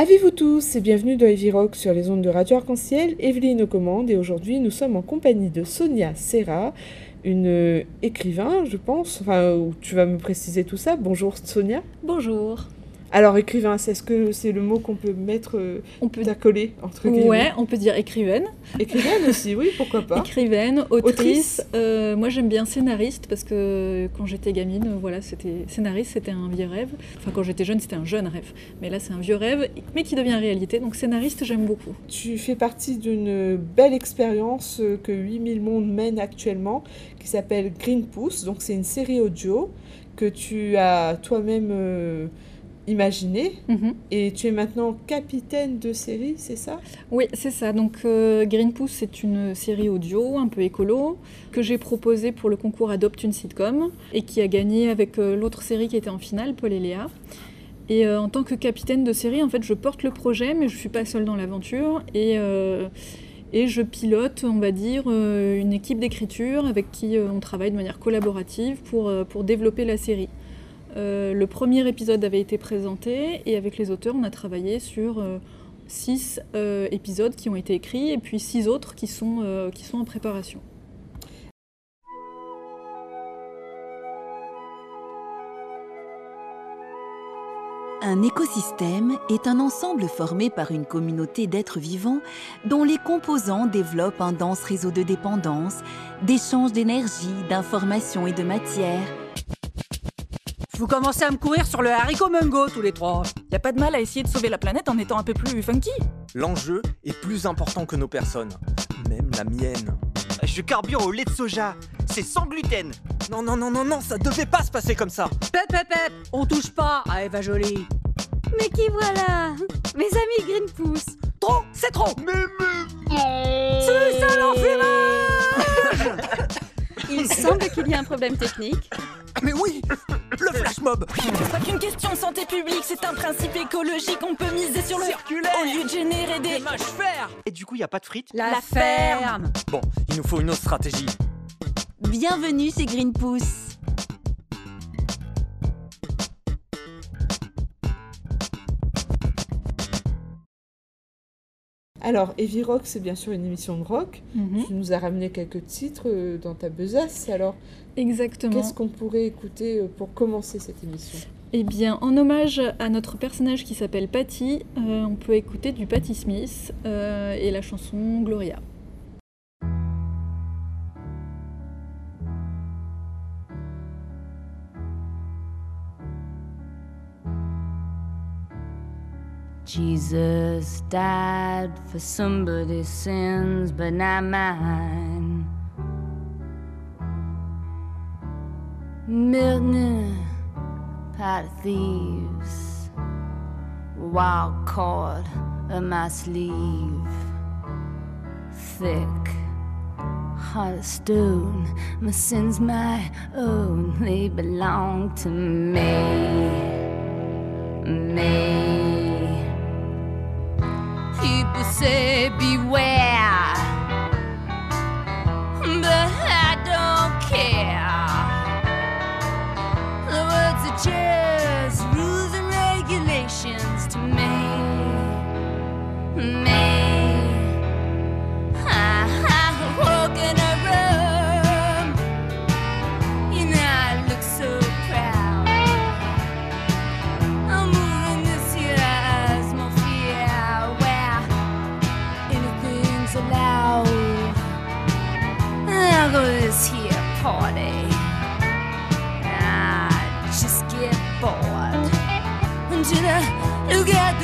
Avez-vous tous et bienvenue dans Heavy Rock sur les ondes de Radio Arc-en-Ciel, Evelyne aux commandes et aujourd'hui nous sommes en compagnie de Sonia Serra, une euh, écrivain je pense, enfin tu vas me préciser tout ça. Bonjour Sonia. Bonjour. Alors écrivain, est-ce que c'est le mot qu'on peut mettre, euh, On peut d'accoler entre guillemets Ouais, on peut dire écrivaine. Écrivaine aussi, oui, pourquoi pas. Écrivaine, autrice. Autrice. Euh, moi j'aime bien scénariste parce que quand j'étais gamine, voilà, c'était scénariste, c'était un vieux rêve. Enfin quand j'étais jeune, c'était un jeune rêve. Mais là c'est un vieux rêve, mais qui devient réalité. Donc scénariste, j'aime beaucoup. Tu fais partie d'une belle expérience euh, que 8000 mondes mène actuellement, qui s'appelle Green Pouce. Donc c'est une série audio que tu as toi-même euh, imaginée. Mhm. Et tu es maintenant capitaine de série, c'est ça? Oui, c'est ça. Donc euh, Green Pouce, c'est une série audio un peu écolo que j'ai proposée pour le concours Adopte une sitcom et qui a gagné avec euh, l'autre série qui était en finale, Paul et Léa. Et euh, en tant que capitaine de série, en fait, je porte le projet, mais je suis pas seule dans l'aventure et euh, et je pilote, on va dire, une équipe d'écriture avec qui on travaille de manière collaborative pour, pour développer la série. Euh, le premier épisode avait été présenté et avec les auteurs, on a travaillé sur euh, six euh, épisodes qui ont été écrits et puis six autres qui sont, en préparation. Un écosystème est un ensemble formé par une communauté d'êtres vivants dont les composants développent un dense réseau de dépendance, d'échanges d'énergie, d'informations et de matière. Vous commencez à me courir sur le haricot mungo tous les trois. Y a pas de mal à essayer de sauver la planète en étant un peu plus funky. L'enjeu est plus important que nos personnes, même la mienne. Je carbure au lait de soja. C'est sans gluten. Non, non, non, non, non, ça devait pas se passer comme ça. Pep, pep, pep, on touche pas à Eva Jolie. Mais qui voilà? Mes amis Green Pouce Trop, c'est trop. C'est ça l'enfumage Il semble qu'il y a un problème technique. Mais oui, le flash mob. C'est pas qu'une question de santé publique, c'est un principe écologique. On peut miser sur le Circulaire. au lieu de générer des. mâches fer. Et du coup, y a pas de frites? La, La ferme. Bon, il nous faut une autre stratégie. Bienvenue chez Green Pouce. Alors, Heavy Rock, c'est bien sûr une émission de rock. Mhm. Tu nous as ramené quelques titres euh, dans ta besace. Alors, Exactement. qu'est-ce qu'on pourrait écouter euh, pour commencer cette émission? Eh bien, en hommage à notre personnage qui s'appelle Patty, euh, on peut écouter du Patty Smith euh, et la chanson Gloria. Jesus died for somebody's sins, but not mine. Pot of thieves, wild cord of my sleeve, thick, heart of stone. My sins, my own, they belong to me me. People say Until I look out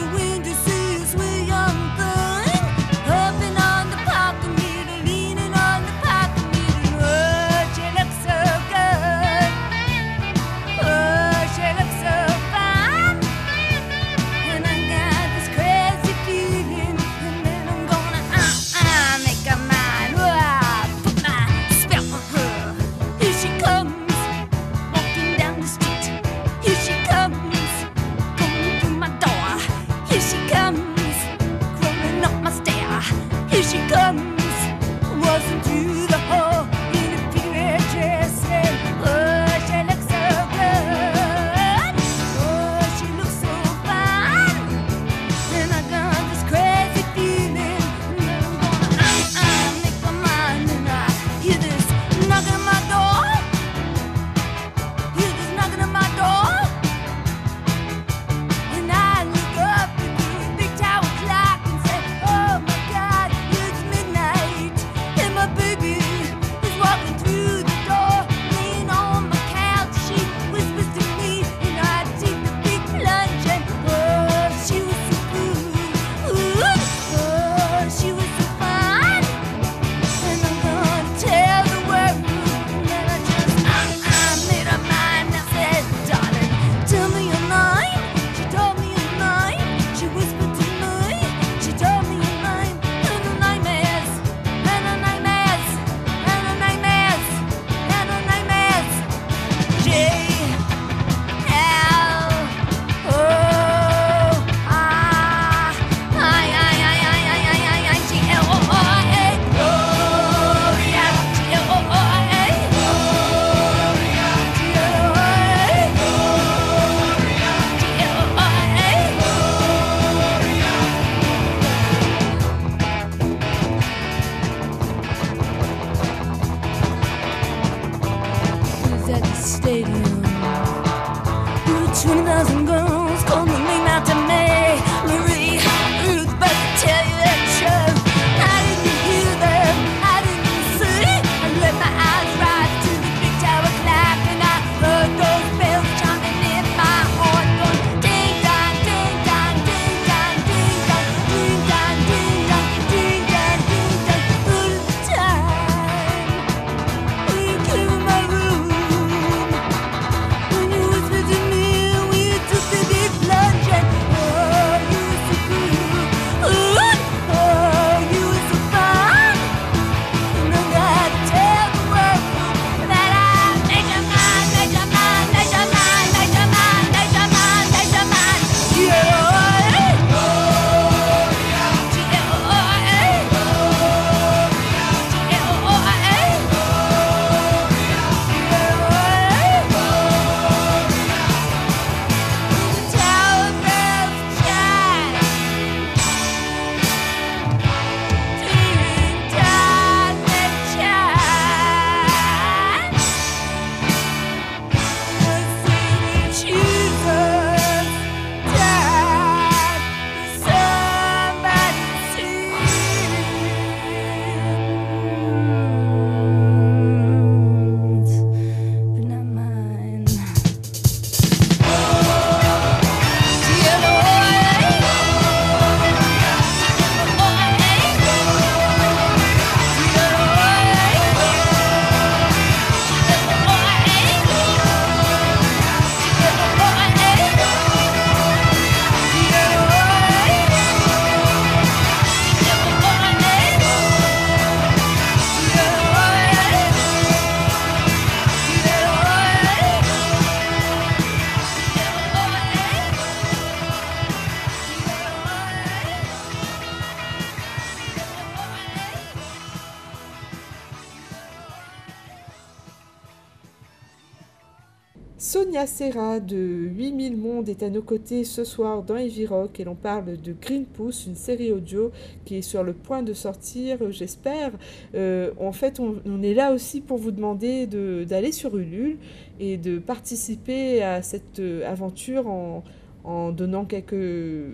à nos côtés ce soir dans Heavy Rock et l'on parle de Green Pouce, une série audio qui est sur le point de sortir, j'espère. Euh, en fait, on, est là aussi pour vous demander de- d'aller sur Ulule et de participer à cette euh, aventure en, en donnant quelques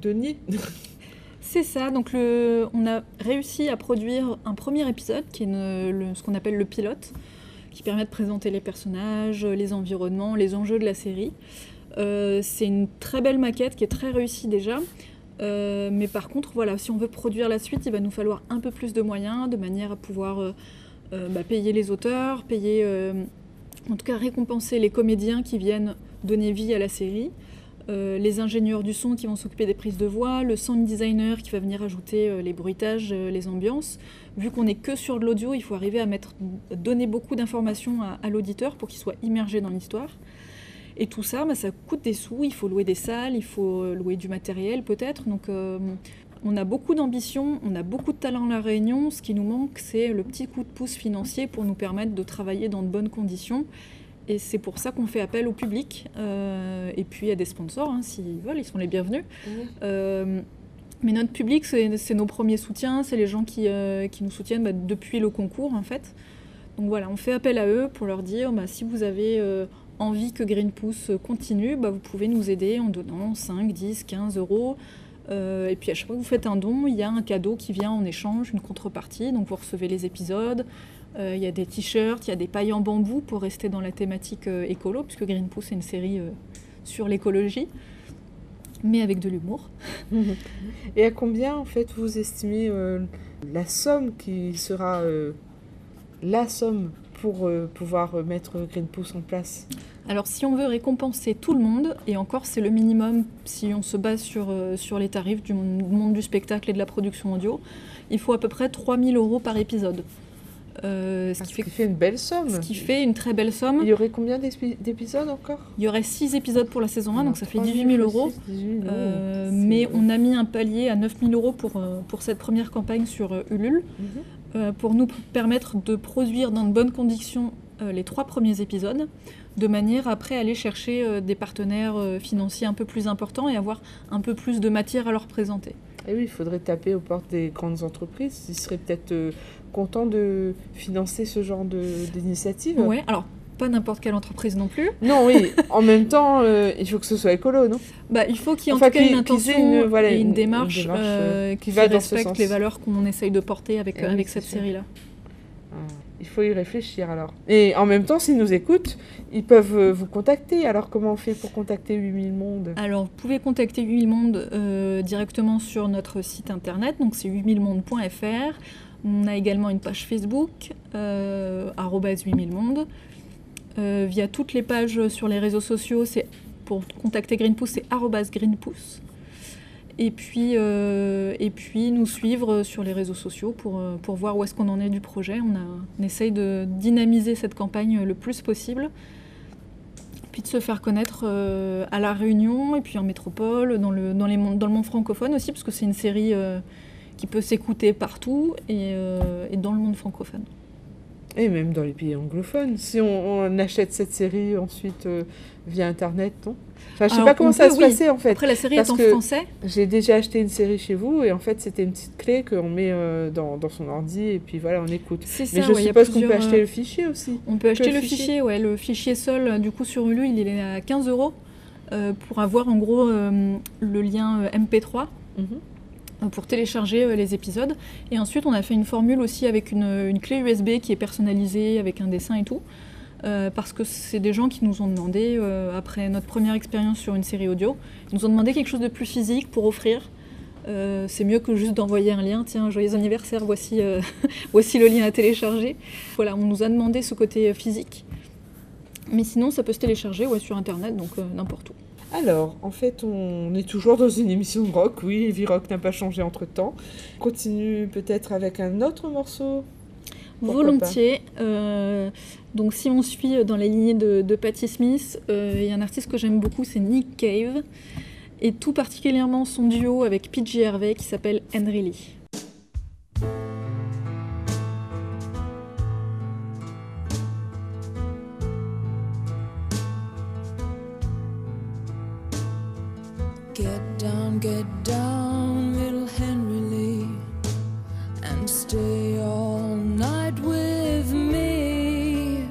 deniers. C'est ça, donc le, on a réussi à produire un premier épisode qui est ce qu'on appelle le pilote, qui permet de présenter les personnages, les environnements, les enjeux de la série. Euh, c'est une très belle maquette qui est très réussie déjà. Euh, mais par contre, voilà, si on veut produire la suite, il va nous falloir un peu plus de moyens, de manière à pouvoir euh, bah, payer les auteurs, payer, en tout cas récompenser les comédiens qui viennent donner vie à la série, les ingénieurs du son qui vont s'occuper des prises de voix, le sound designer qui va venir ajouter les bruitages, les ambiances. Vu qu'on n'est que sur de l'audio, il faut arriver à donner beaucoup d'informations à l'auditeur pour qu'il soit immergé dans l'histoire. Et tout ça, bah, ça coûte des sous, il faut louer des salles, il faut euh, louer du matériel peut-être. Donc euh, on a beaucoup d'ambition, on a beaucoup de talent à La Réunion. Ce qui nous manque, c'est le petit coup de pouce financier pour nous permettre de travailler dans de bonnes conditions. Et c'est pour ça qu'on fait appel au public euh, et puis à des sponsors, hein, s'ils veulent, ils sont les bienvenus. Euh, mais notre public, c'est nos premiers soutiens, c'est les gens qui, euh, qui nous soutiennent bah, depuis le concours en fait. Donc voilà, on fait appel à eux pour leur dire bah, si vous avez envie que Green Pouce continue, bah, vous pouvez nous aider en donnant 5, 10, 15 euros. Euh, et puis à chaque fois que vous faites un don, il y a un cadeau qui vient en échange, une contrepartie. Donc vous recevez les épisodes, euh, il y a des t-shirts, il y a des pailles en bambou pour rester dans la thématique euh, écolo, puisque Green Pouce est une série sur l'écologie, mais avec de l'humour. Et à combien, en fait, vous estimez la somme qui sera la somme pour euh, pouvoir euh, mettre Green Pouce en place Alors si on veut récompenser tout le monde, et encore c'est le minimum si on se base sur, euh, sur les tarifs du monde, du spectacle et de la production audio, il faut à peu près 3000 euros par épisode. Euh, ce, Ah, qui Ce fait, qui fait une belle somme. ce qui fait une très belle somme. Il y aurait combien d'épisodes encore? Il y aurait 6 épisodes pour la saison 1, donc ça fait 3 18 000 euros. 18 000 Euh, C'est- mais on a mis un palier à 9 000 euros pour, pour cette première campagne sur Ulule, Mhm. Pour nous permettre de produire dans de bonnes conditions euh, les trois premiers épisodes, de manière à après aller chercher euh, des partenaires euh, financiers un peu plus importants et avoir un peu plus de matière à leur présenter. Et oui, il faudrait taper aux portes des grandes entreprises. Ils seraient peut-être euh, contents de financer ce genre d'initiative. Ouais, alors pas n'importe quelle entreprise non plus. Non, oui. en même temps, euh, il faut que ce soit écolo, non? Bah, il faut qu'il y ait Enfin, en tout cas qu'ils- une intention une- voilà, et une, démarche, euh, euh, qui, qui va dans ce respecte sens. les valeurs qu'on essaye de porter avec, oui, avec cette série-là. Ah, Il faut y réfléchir alors. Et en même temps, s'ils nous écoutent, ils peuvent vous contacter. Alors comment on fait pour contacter 8000 mondes Alors, vous pouvez contacter 8000 Mondes euh, directement sur notre site internet, donc c'est 8000mondes.fr. On a également une page Facebook, euh, arobase 8000mondes. Euh, via toutes les pages sur les réseaux sociaux, c'est pour contacter Greenpouce, c'est Greenpouce. Et puis, euh, et puis nous suivre sur les réseaux sociaux pour, euh, pour voir où est-ce qu'on en est du projet. On, essaye de dynamiser cette campagne le plus possible puis de se faire connaître à La Réunion et puis en métropole, dans le, dans les, dans le monde francophone aussi, parce que c'est une série qui peut s'écouter partout et, et dans le monde francophone. Et même dans les pays anglophones. Si on, on achète cette série ensuite euh, via Internet, non? Enfin, je sais Alors, pas comment ça peut, se oui. passer en fait. Après, la série Parce est en que- français. J'ai déjà acheté une série chez vous et en fait c'était une petite clé qu'on met euh, dans, dans son ordi et puis voilà on écoute. Mais je ouais, suppose qu'on peut acheter euh, le fichier aussi. On peut acheter le le fichier fichier, ouais, le fichier seul, du coup sur Hulu, il est à 15 euros pour avoir en gros le lien euh, MP3 Mhm. euh, pour télécharger euh, les épisodes. Et ensuite, on a fait une formule aussi avec une, clé USB qui est personnalisée, avec un dessin et tout. euh, parce que c'est des gens qui nous ont demandé, euh, après notre première expérience sur une série audio, ils nous ont demandé quelque chose de plus physique pour offrir. C'est mieux que juste d'envoyer un lien, tiens, joyeux anniversaire, voici, le lien à télécharger. Voilà, on nous a demandé ce côté physique. Mais sinon, ça peut se télécharger sur Internet, donc n'importe où. Alors, en fait, on est toujours dans une émission rock. Oui, Heavy Rock n'a pas changé entre temps. Continue peut-être avec un autre morceau. Volontiers. Euh, donc, si on suit dans les lignées de, Patti Smith, euh, il y a un artiste que j'aime beaucoup, c'est Nick Cave, et tout particulièrement son duo avec PG Harvey qui s'appelle Henry Lee. down, get down, little Henry Lee, and stay all night with me.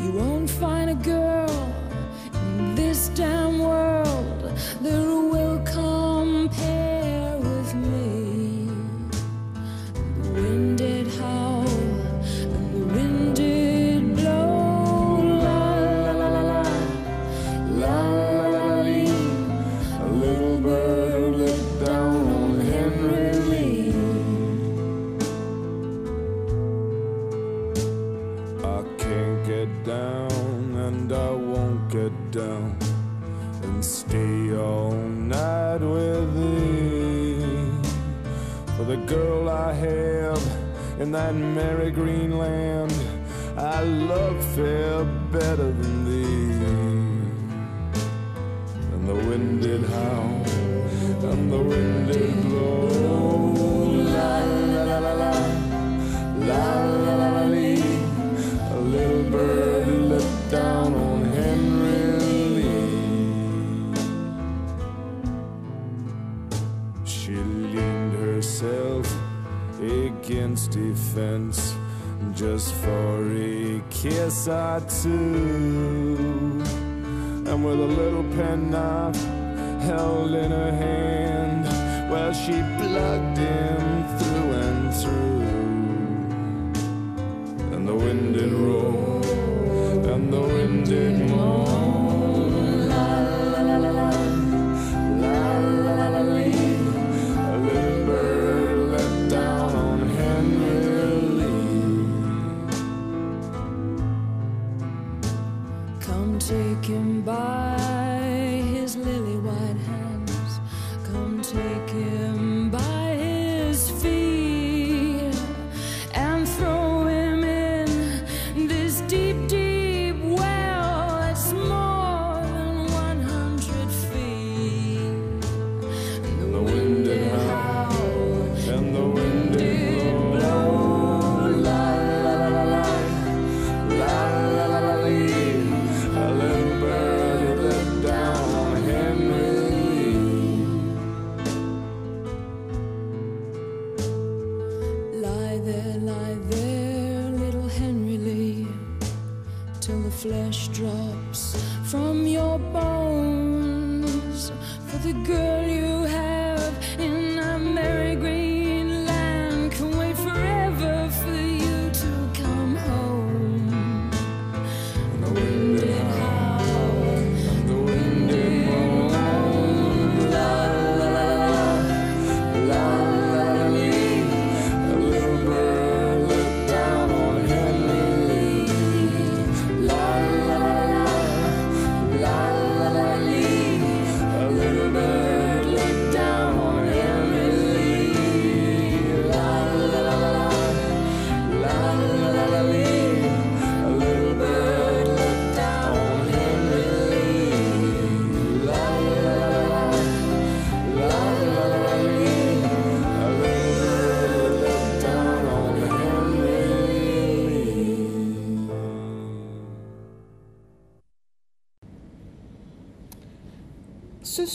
You won't find a girl in this damn world that in that merry green land. I love fair better than thee. And the wind did howl, and the wind did blow. La la la la la, la just for a kiss or two. And with a little penknife held in her hand, well, she plugged him through and through. And the wind did roll,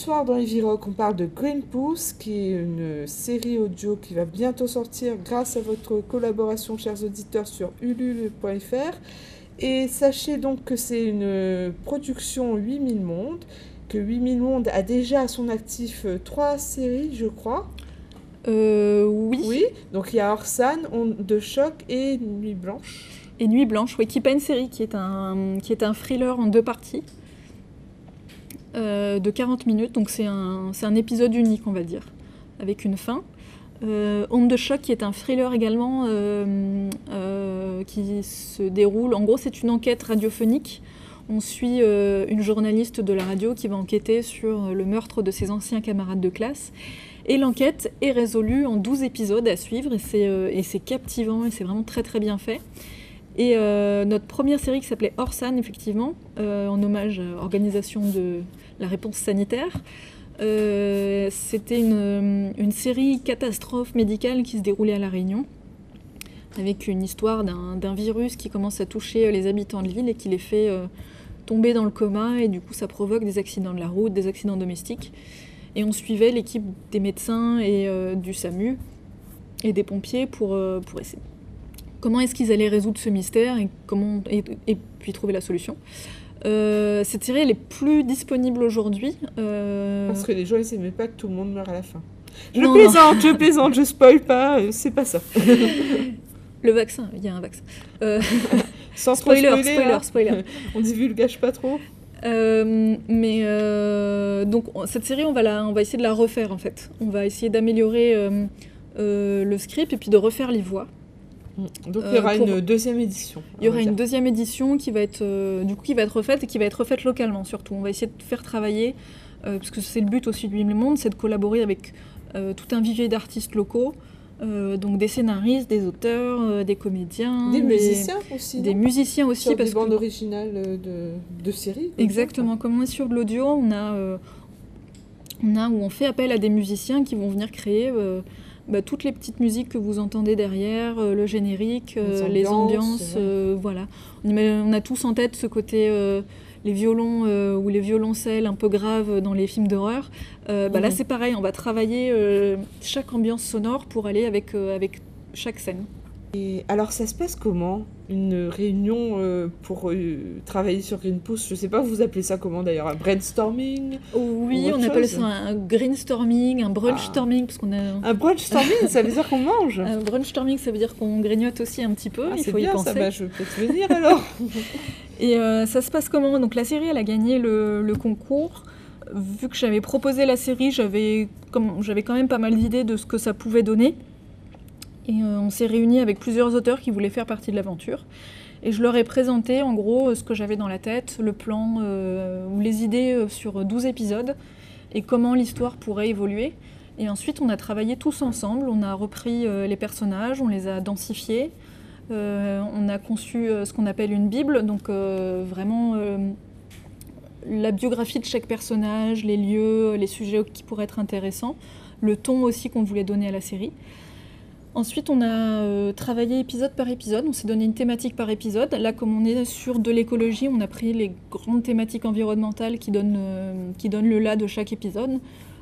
soir dans Heavy Rock, on parle de Green Pouce, qui est une série audio qui va bientôt sortir grâce à votre collaboration, chers auditeurs, sur ulule.fr. Et sachez donc que c'est une production 8000 mondes, que 8000 mondes a déjà à son actif trois séries, je crois. Euh, oui. Oui, donc il y a Orsan, Onde de choc et Nuit blanche. Et Nuit Blanche, oui, qui n'est pas une série, qui est un, qui est un thriller en deux parties de 40 minutes. Donc c'est un, un épisode unique, on va dire, avec une fin. Euh, Onde de choc, qui est un thriller également, euh, euh, qui se déroule. En gros, c'est une enquête radiophonique. On suit euh, une journaliste de la radio qui va enquêter sur le meurtre de ses anciens camarades de classe. Et l'enquête est résolue en 12 épisodes à suivre, euh, et c'est captivant, et c'est vraiment très très bien fait. Et euh, notre première série qui s'appelait Orsan, effectivement, euh, en hommage à l'organisation de la réponse sanitaire, euh, c'était une, série catastrophe médicale qui se déroulait à La Réunion, avec une histoire d'un virus qui commence à toucher les habitants de l'île et qui les fait tomber dans le coma, et du coup ça provoque des accidents de la route, des accidents domestiques. Et on suivait l'équipe des médecins et du SAMU et des pompiers pour, pour essayer comment est-ce qu'ils allaient résoudre ce mystère et, comment, et, et puis trouver la solution. Euh, cette série elle est plus disponible aujourd'hui. euh, Parce que les gens, ils n'aimaient pas que tout le monde meure à la fin. Je Non, non. plaisante, je plaisante, je spoil pas, euh, c'est pas ça. Le vaccin, il y a un vaccin. Euh, Sans spoiler, spoiler, spoiler, hein. spoiler. On divulgage pas trop. Mais donc on- cette série, on va, la, on va essayer de la refaire en fait. On va essayer d'améliorer le script et puis de refaire les voix. Donc il y aura Euh, pour- une deuxième édition. Il y aura une deuxième édition qui va être euh, du coup qui va être refaite et qui va être refaite localement surtout. On va essayer de faire travailler euh, parce que c'est le but aussi du Monde, c'est de collaborer avec tout un vivier d'artistes locaux Euh, donc des scénaristes, des auteurs, euh, des comédiens, Des musiciens aussi, des musiciens aussi Sur parce des que bandes originales de, de séries. Exactement, comme on est sur de l'audio, on a, euh, on a où on fait appel à des musiciens qui vont venir créer bah, toutes les petites musiques que vous entendez derrière, euh, le générique, euh, Les les ambiances, ouais. euh, voilà. On, a tous en tête ce côté euh, les violons euh, ou les violoncelles un peu graves dans les films d'horreur. Euh, bah, Là c'est pareil, on va travailler euh, chaque ambiance sonore pour aller avec, euh, avec chaque scène. Et alors, ça se passe comment? Une réunion euh, pour euh, travailler sur Green Pouce Je sais pas, vous appelez ça comment d'ailleurs Un brainstorming Oui, Ou autre on appelle chose ça un greenstorming, un brunchstorming, parce qu'on a... Un brunchstorming, ça veut dire qu'on mange Un brunchstorming, ça veut dire qu'on grignote aussi un petit peu, Ah, il faut y bien, penser. ça, bah, je vais peut-être venir alors. Et euh, ça se passe comment? Donc la série, elle a gagné le, le concours. Vu que j'avais proposé la série, j'avais quand même pas mal d'idées de ce que ça pouvait donner. Et euh, on s'est réunis avec plusieurs auteurs qui voulaient faire partie de l'aventure. Et je leur ai présenté en gros euh, ce que j'avais dans la tête, le plan euh, ou les idées sur 12 épisodes et comment l'histoire pourrait évoluer. Et ensuite, on a travaillé tous ensemble, on a repris les personnages, on les a densifiés, on a conçu ce qu'on appelle une Bible, donc vraiment la biographie de chaque personnage, les lieux, les sujets qui pourraient être intéressants, le ton aussi qu'on voulait donner à la série. Ensuite, on a euh, travaillé épisode par épisode, on s'est donné une thématique par épisode. Là, comme on est sur de l'écologie, on a pris les grandes thématiques environnementales qui donnent, euh, le là de chaque épisode.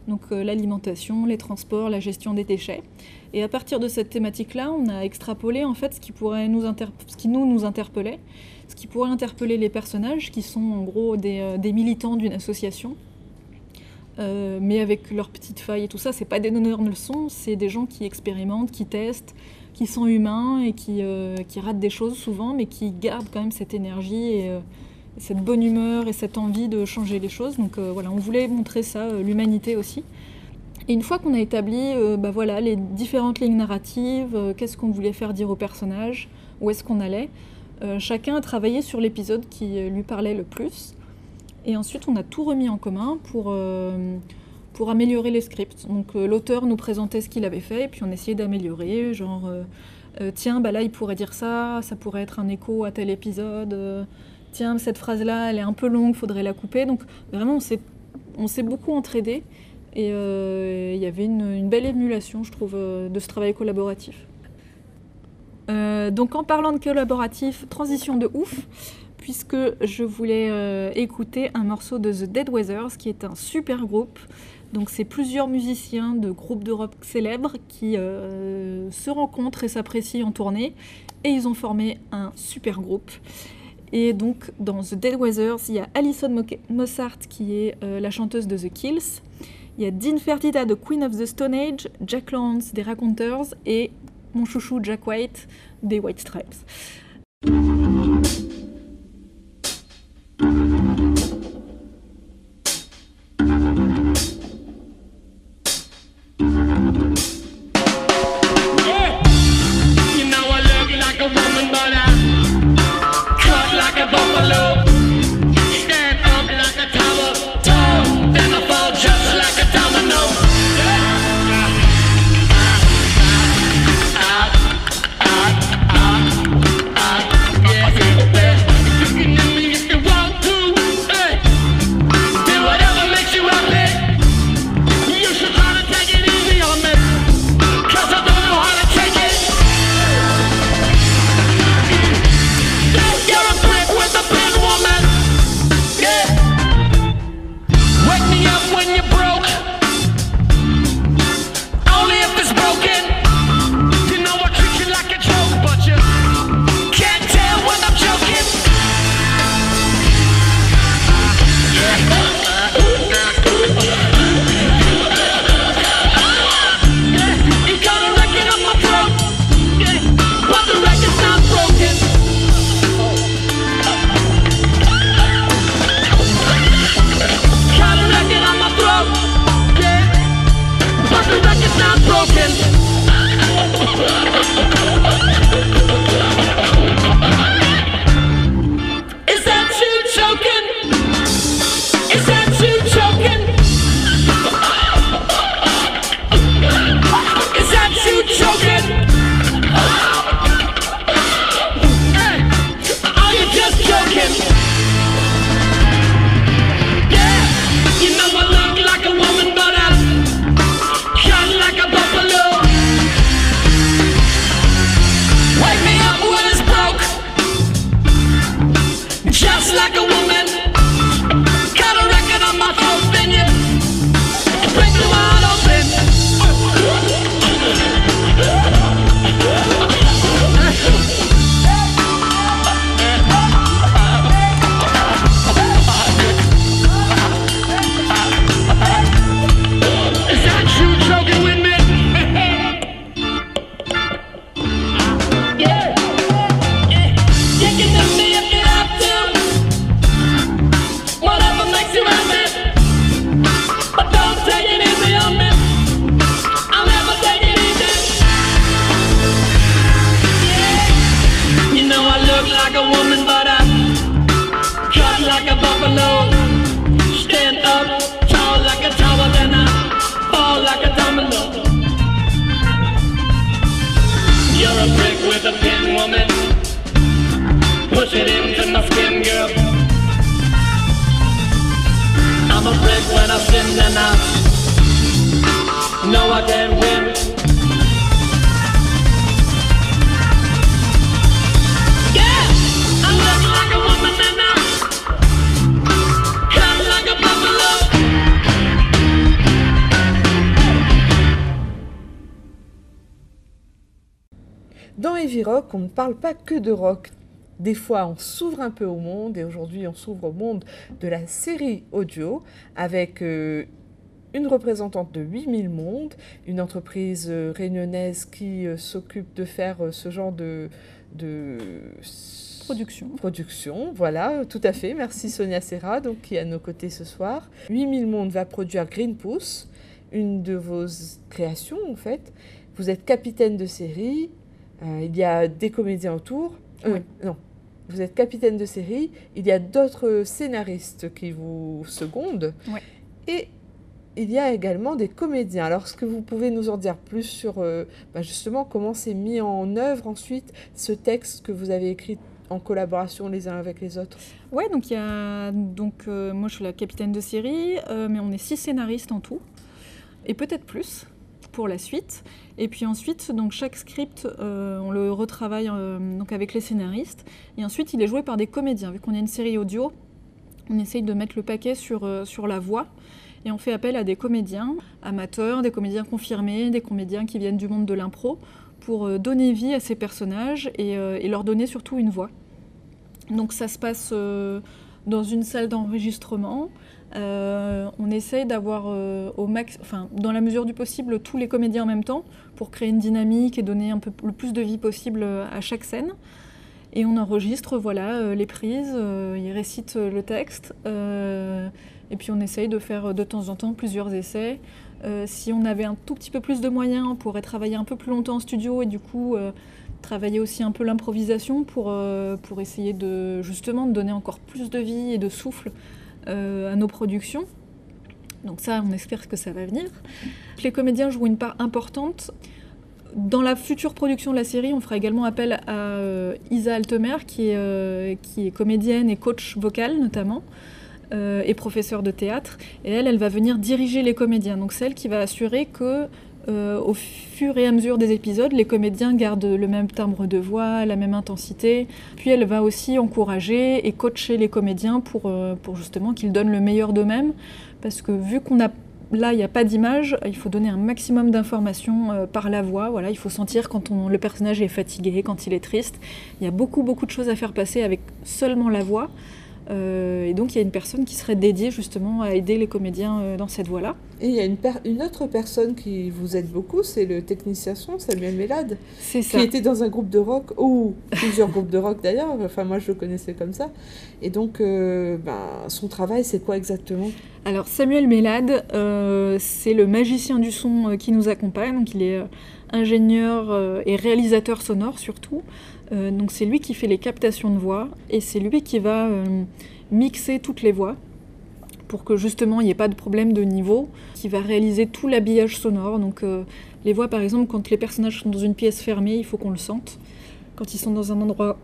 Donc euh, l'alimentation, les transports, la gestion des déchets. Et à partir de cette thématique-là, on a extrapolé en fait ce qui, pourrait nous ce interpellait, ce qui pourrait interpeller les personnages qui sont en gros des militants d'une association. Euh, mais avec leurs petites failles et tout ça, c'est pas des donneurs de leçons, c'est des gens qui expérimentent, qui testent, qui sont humains et qui, euh, ratent des choses souvent, mais qui gardent quand même cette énergie et euh, cette bonne humeur et cette envie de changer les choses. Donc voilà, on voulait montrer ça, l'humanité aussi. Et une fois qu'on a établi bah voilà, les différentes lignes narratives, qu'est-ce qu'on voulait faire dire aux personnages, où est-ce qu'on allait, chacun a travaillé sur l'épisode qui lui parlait le plus. Et ensuite, on a tout remis en commun pour, euh, pour améliorer les scripts. Donc euh, l'auteur nous présentait ce qu'il avait fait, et puis on essayait d'améliorer, genre, euh, tiens, bah là, il pourrait dire ça, ça pourrait être un écho à tel épisode, tiens, cette phrase-là, elle est un peu longue, faudrait la couper. Donc vraiment, on s'est, beaucoup entraidé, et il y avait une, belle émulation, je trouve, de ce travail collaboratif. Donc en parlant de collaboratif, transition de ouf, puisque je voulais euh, écouter un morceau de The Dead Weathers, qui est un super groupe. Donc c'est plusieurs musiciens de groupes de rock célèbres qui euh, se rencontrent et s'apprécient en tournée, et ils ont formé un super groupe. Et donc dans The Dead Weathers, il y a Alison Mo- Mossart qui est euh, la chanteuse de The Kills, il y a Dean Fertita de Queen of the Stone Age, Jack Lawrence des Raconteurs et mon chouchou Jack White des White Stripes. Dans Heavy Rock, on ne parle pas que de rock. Des fois, on s'ouvre un peu au monde et aujourd'hui, on s'ouvre au monde de la série audio avec euh, une représentante de 8000 mondes, une entreprise euh, réunionnaise qui euh, s'occupe de faire euh, ce genre de, de Production. Production, voilà, tout à fait. Merci Sonia Serra, donc, qui est à nos côtés ce soir. 8000 mondes va produire Green Pouce, une de vos créations en fait. Vous êtes capitaine de série, euh, il y a des comédiens autour. Euh, Oui. Non, vous êtes capitaine de série, il y a d'autres scénaristes qui vous secondent. Ouais. Et il y a également des comédiens. Alors, est-ce que vous pouvez nous en dire plus sur euh, bah, justement comment c'est mis en œuvre ensuite ce texte que vous avez écrit en collaboration les uns avec les autres? Ouais, donc il y a donc euh, moi je suis la capitaine de série, euh, mais on est six scénaristes en tout et peut-être plus pour la suite. Et puis ensuite, donc chaque script, on le retravaille donc avec les scénaristes. Et ensuite, il est joué par des comédiens. Vu qu'on est une série audio, on essaye de mettre le paquet sur, sur la voix. Et on fait appel à des comédiens amateurs, des comédiens confirmés, des comédiens qui viennent du monde de l'impro pour euh, donner vie à ces personnages et, euh, et leur donner surtout une voix. Donc ça se passe euh, dans une salle d'enregistrement. On essaye d'avoir au max, enfin dans la mesure du possible, tous les comédiens en même temps pour créer une dynamique et donner un peu le plus de vie possible à chaque scène. Et on enregistre voilà les prises, ils récitent le texte, et puis on essaye de faire euh, de temps en temps plusieurs essais. Euh, si on avait un tout petit peu plus de moyens, on pourrait travailler un peu plus longtemps en studio et du coup euh, travailler aussi un peu l'improvisation pour, pour essayer de justement de donner encore plus de vie et de souffle à nos productions. Donc ça, on espère que ça va venir. Les comédiens jouent une part importante. Dans la future production de la série, on fera également appel à Isa Altemer, qui est, qui est comédienne et coach vocal notamment, euh, et professeure de théâtre. Et elle, elle va venir diriger les comédiens. Donc c'est elle qui va assurer que euh, au fur et à mesure des épisodes, les comédiens gardent le même timbre de voix, la même intensité. Puis elle va aussi encourager et coacher les comédiens pour, euh, pour justement qu'ils donnent le meilleur d'eux-mêmes. Parce que vu qu'on a là, il n'y a pas d'image, il faut donner un maximum d'informations euh, par la voix. Voilà, il faut sentir quand le personnage est fatigué, quand il est triste. Il y a beaucoup, beaucoup de choses à faire passer avec seulement la voix. Euh, et donc, il y a une personne qui serait dédiée justement à aider les comédiens euh, dans cette voie-là. Et il y a une, autre personne qui vous aide beaucoup, c'est le technicien son, Samuel Mélade, C'est qui ça. était dans un groupe de rock, ou plusieurs groupes de rock d'ailleurs, enfin moi je le connaissais comme ça. Et donc, euh, ben, son travail, c'est quoi exactement? Alors Samuel Mélade, c'est le magicien du son qui nous accompagne. Donc il est ingénieur et réalisateur sonore surtout. Euh, donc c'est lui qui fait les captations de voix et c'est lui qui va euh, mixer toutes les voix pour que justement il n'y ait pas de problème de niveau, qui va réaliser tout l'habillage sonore. Donc euh, les voix par exemple quand les personnages sont dans une pièce fermée, il faut qu'on le sente. Quand ils sont dans un endroit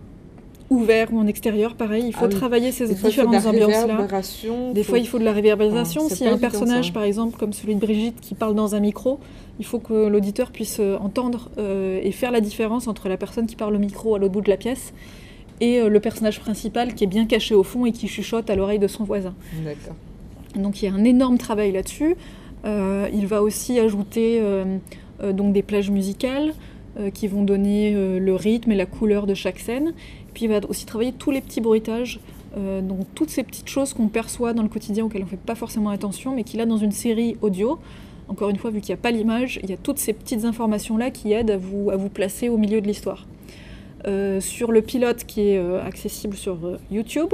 ouvert ou en extérieur, pareil, il faut Ah travailler ces différentes ambiances-là. Des faut- fois, il faut de la réverbération. Ah, S'il y a un personnage, ça. par exemple, comme celui de Brigitte, qui parle dans un micro, il faut que l'auditeur puisse euh, entendre euh, et faire la différence entre la personne qui parle au micro à l'autre bout de la pièce et euh, le personnage principal qui est bien caché au fond et qui chuchote à l'oreille de son voisin. D'accord. Donc il y a un énorme travail là-dessus. Euh, il va aussi ajouter donc des plages musicales qui vont donner le rythme et la couleur de chaque scène. Puis il va aussi travailler tous les petits bruitages, euh, donc toutes ces petites choses qu'on perçoit dans le quotidien auxquelles on ne fait pas forcément attention, mais qu'il a dans une série audio. Encore une fois, vu qu'il n'y a pas l'image, il y a toutes ces petites informations-là qui aident à vous, à vous placer au milieu de l'histoire. Euh, sur le pilote qui est euh, accessible sur YouTube,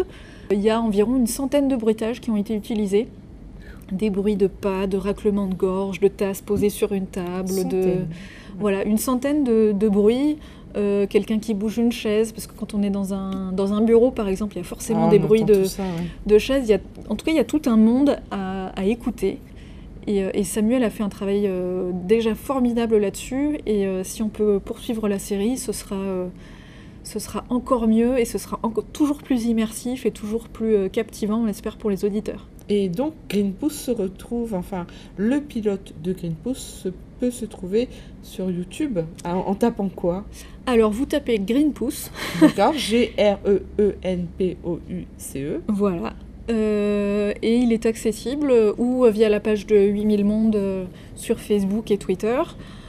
il y a environ une centaine de bruitages qui ont été utilisés. Des bruits de pas, de raclements de gorge, de tasses posées sur une table, de voilà une centaine de, de bruits. Euh, quelqu'un qui bouge une chaise, parce que quand on est dans un, dans un bureau par exemple, il y a forcément Ah, des bruits de, tout ça, ouais. de chaises. Il y a, en tout cas, il y a tout un monde à, à écouter. Et, euh, et Samuel a fait un travail euh, déjà formidable là-dessus. Et euh, si on peut poursuivre la série, ce sera, ce sera encore mieux et ce sera encore, toujours plus immersif et toujours plus captivant, on l'espère, pour les auditeurs. Et donc, Greenpeace se retrouve, enfin, le pilote de Greenpeace se- peut se trouver sur YouTube en, en tapant quoi? Alors, vous tapez Greenpeace. D'accord E G-R-E-E-N-P-O-U-C-E. Voilà. Euh, et il est accessible euh, ou via la page de 8000 mondes euh, sur Facebook et Twitter.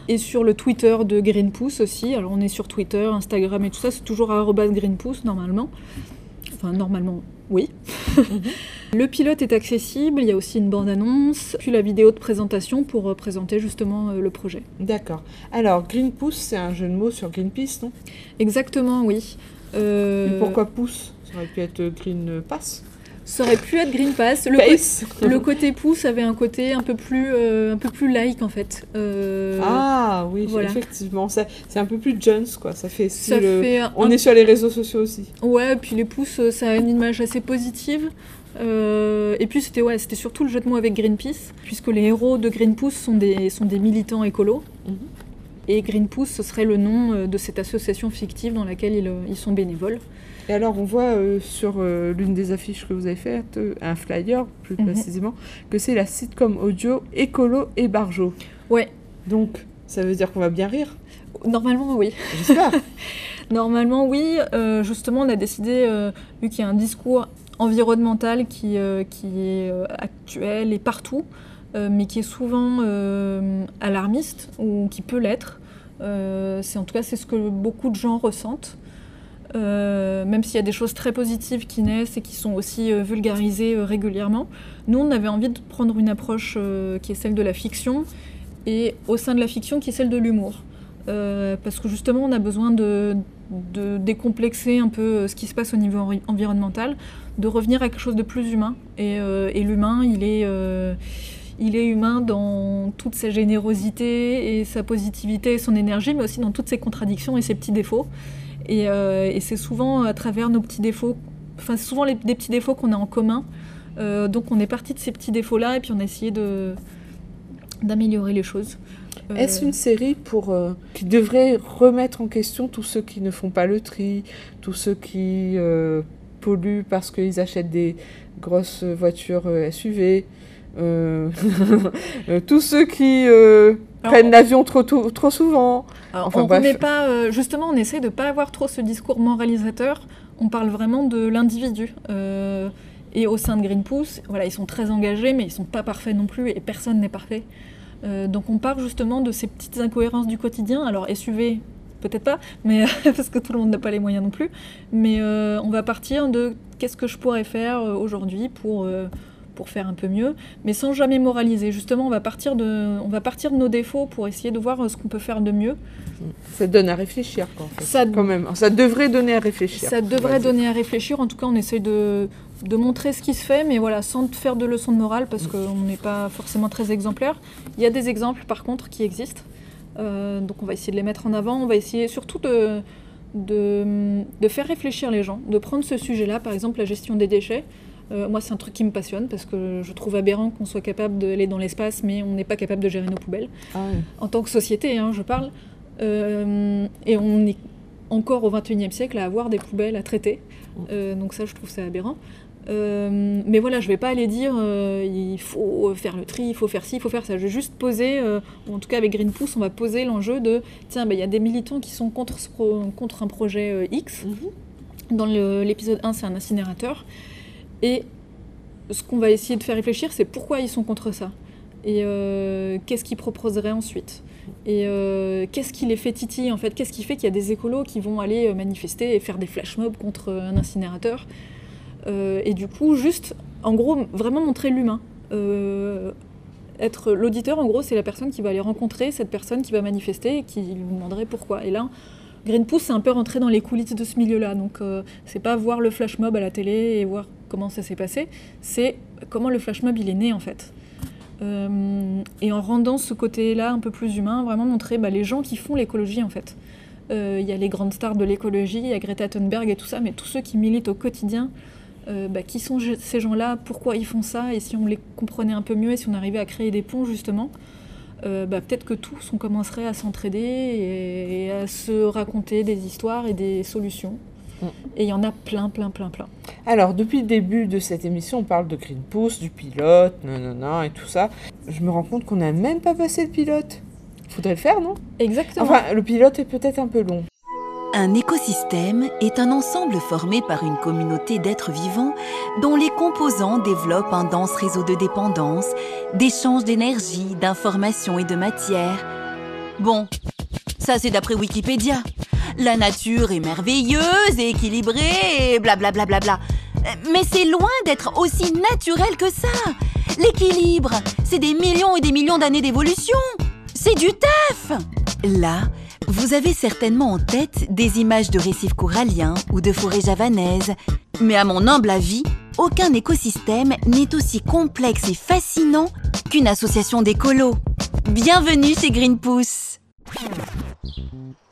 Et sur le Twitter de Greenpeace aussi. Alors on est sur Twitter, Instagram et tout ça, c'est toujours à Greenpeace normalement. Enfin normalement, oui. le pilote est accessible, il y a aussi une bande-annonce, puis la vidéo de présentation pour euh, présenter justement euh, le projet. D'accord. Alors, Greenpeace, c'est un jeu de mots sur Greenpeace, non? Exactement, oui. Euh, pourquoi pouce? Ça aurait pu être Green Pass Ça aurait pu être Green Pass. Le, Pace. co- le côté pouce avait un côté un peu plus, euh, un peu plus like en fait. Euh, Ah oui, voilà. effectivement. C'est un peu plus Jones, quoi. Ça fait Ça On est sur les réseaux sociaux aussi. Ouais, puis les pouces, euh, ça a une image assez positive. Euh, et puis c'était ouais, c'était surtout le jeu de mots avec Greenpeace, puisque les héros de Greenpeace sont des, sont des militants écolos. Mhm. Et Greenpeace, ce serait le nom de cette association fictive dans laquelle ils, ils sont bénévoles. Et alors, on voit euh, sur euh, l'une des affiches que vous avez faites, euh, un flyer plus Mhm. précisément, que c'est la sitcom audio Écolo et Barjo. Ouais. Donc, ça veut dire qu'on va bien rire? Normalement, oui. J'espère. Normalement, oui. Justement, on a décidé, vu qu'il y a un discours environnemental qui, qui est actuel et partout, mais qui est souvent alarmiste ou qui peut l'être. C'est en tout cas c'est ce que beaucoup de gens ressentent. Euh, même s'il y a des choses très positives qui naissent et qui sont aussi euh, vulgarisées euh, régulièrement, nous on avait envie de prendre une approche qui est celle de la fiction et au sein de la fiction qui est celle de l'humour. Parce que justement on a besoin de, décomplexer un peu ce qui se passe au niveau envi- environnemental, de revenir à quelque chose de plus humain. Et, l'humain, il est, il est humain dans toute sa générosité et sa positivité et son énergie, mais aussi dans toutes ses contradictions et ses petits défauts. Et, euh, et c'est souvent à travers nos petits défauts, enfin c'est souvent des petits défauts qu'on a en commun. Euh, donc on est parti de ces petits défauts-là et puis on a essayé de d'améliorer les choses. Euh, Est-ce une série pour qui devrait remettre en question tous ceux qui ne font pas le tri, tous ceux qui polluent parce qu'ils achètent des grosses voitures SUV, tous ceux qui euh, prennent l'avion trop, souvent Alors, Enfin, on bref. remet pas, euh, justement, on essaie de pas avoir trop ce discours moralisateur. On parle vraiment de l'individu. Euh, et au sein de Greenpeace, voilà, ils sont très engagés, mais ils sont pas parfaits non plus, et personne n'est parfait. Euh, donc on parle justement de ces petites incohérences du quotidien. Alors SUV, peut-être pas, mais parce que tout le monde n'a pas les moyens non plus. Mais euh, on va partir de qu'est-ce que je pourrais faire euh, aujourd'hui pour euh, pour faire un peu mieux, mais sans jamais moraliser. Justement, on va partir de, on va partir de nos défauts pour essayer de voir euh, ce qu'on peut faire de mieux. Ça donne à réfléchir, en fait. Ça- quand même. Ça devrait donner à réfléchir. Ça devrait donner à réfléchir. En tout cas, on essaye de, de montrer ce qui se fait, mais voilà, sans faire de leçons de morale, parce qu'on n'est pas forcément très exemplaire. Il y a des exemples, par contre, qui existent. Euh, donc on va essayer de les mettre en avant. On va essayer surtout de, de, de faire réfléchir les gens, de prendre ce sujet-là, par exemple la gestion des déchets. Euh, moi, c'est un truc qui me passionne parce que je trouve aberrant qu'on soit capable d'aller dans l'espace, mais on n'est pas capable de gérer nos poubelles. Ah oui. En tant que société, hein, je parle. Euh, et on est encore au XXIe siècle à avoir des poubelles à traiter. Euh, donc ça, je trouve ça aberrant. Euh, mais voilà, je vais pas aller dire euh, il faut faire le tri, il faut faire ci, il faut faire ça. Je vais juste poser, euh, ou en tout cas avec Greenpeace, on va poser l'enjeu de tiens, ben, il y a des militants qui sont contre, ce pro- contre un projet X. Dans le- l'épisode 1, c'est un incinérateur. Et ce qu'on va essayer de faire réfléchir, c'est pourquoi ils sont contre ça. Et euh, qu'est-ce qu'ils proposeraient ensuite Et euh, qu'est-ce qui les fait titiller en fait Qu'est-ce qui fait qu'il y a des écolos qui vont aller euh, manifester et faire des flash mobs contre un incinérateur Et du coup, juste, en gros, vraiment montrer l'humain. Être l'auditeur, en gros, c'est la personne qui va aller rencontrer cette personne qui va manifester et qui lui demanderait pourquoi. Et là, Greenpeace, c'est un peu rentré dans les coulisses de ce milieu-là. Donc, euh, c'est pas voir le flash mob à la télé et voir comment ça s'est passé, c'est comment le flash mob il est né en fait. Euh, et en rendant ce côté-là un peu plus humain, vraiment montrer bah, les gens qui font l'écologie en fait. Euh, Il y a les grandes stars de l'écologie, il y a Greta Thunberg et tout ça, mais tous ceux qui militent au quotidien euh, bah, qui sont ces gens-là, pourquoi ils font ça, et si on les comprenait un peu mieux et si on arrivait à créer des ponts justement, euh, bah, peut-être que tous on commencerait à s'entraider et, et à se raconter des histoires et des solutions. Mm. Et il y en a plein, plein, plein, plein. Alors, depuis le début de cette émission, on parle de Greenpeace, du pilote, nanana, et tout ça. Je me rends compte qu'on n'a même pas passé le pilote. Faudrait le faire, non? Exactement. Enfin, le pilote est peut-être un peu long. Un écosystème est un ensemble formé par une communauté d'êtres vivants dont les composants développent un dense réseau de dépendance, d'échanges d'énergie, d'informations et de matière. Bon, ça c'est d'après Wikipédia. La nature est merveilleuse équilibrée et blablabla. Bla bla bla. Mais c'est loin d'être aussi naturel que ça. L'équilibre, c'est des millions et des millions d'années d'évolution. C'est du taf. Là, vous avez certainement en tête des images de récifs coralliens ou de forêts javanaises. Mais à mon humble avis, aucun écosystème n'est aussi complexe et fascinant qu'une association d'écolos. Bienvenue chez Greenpeace.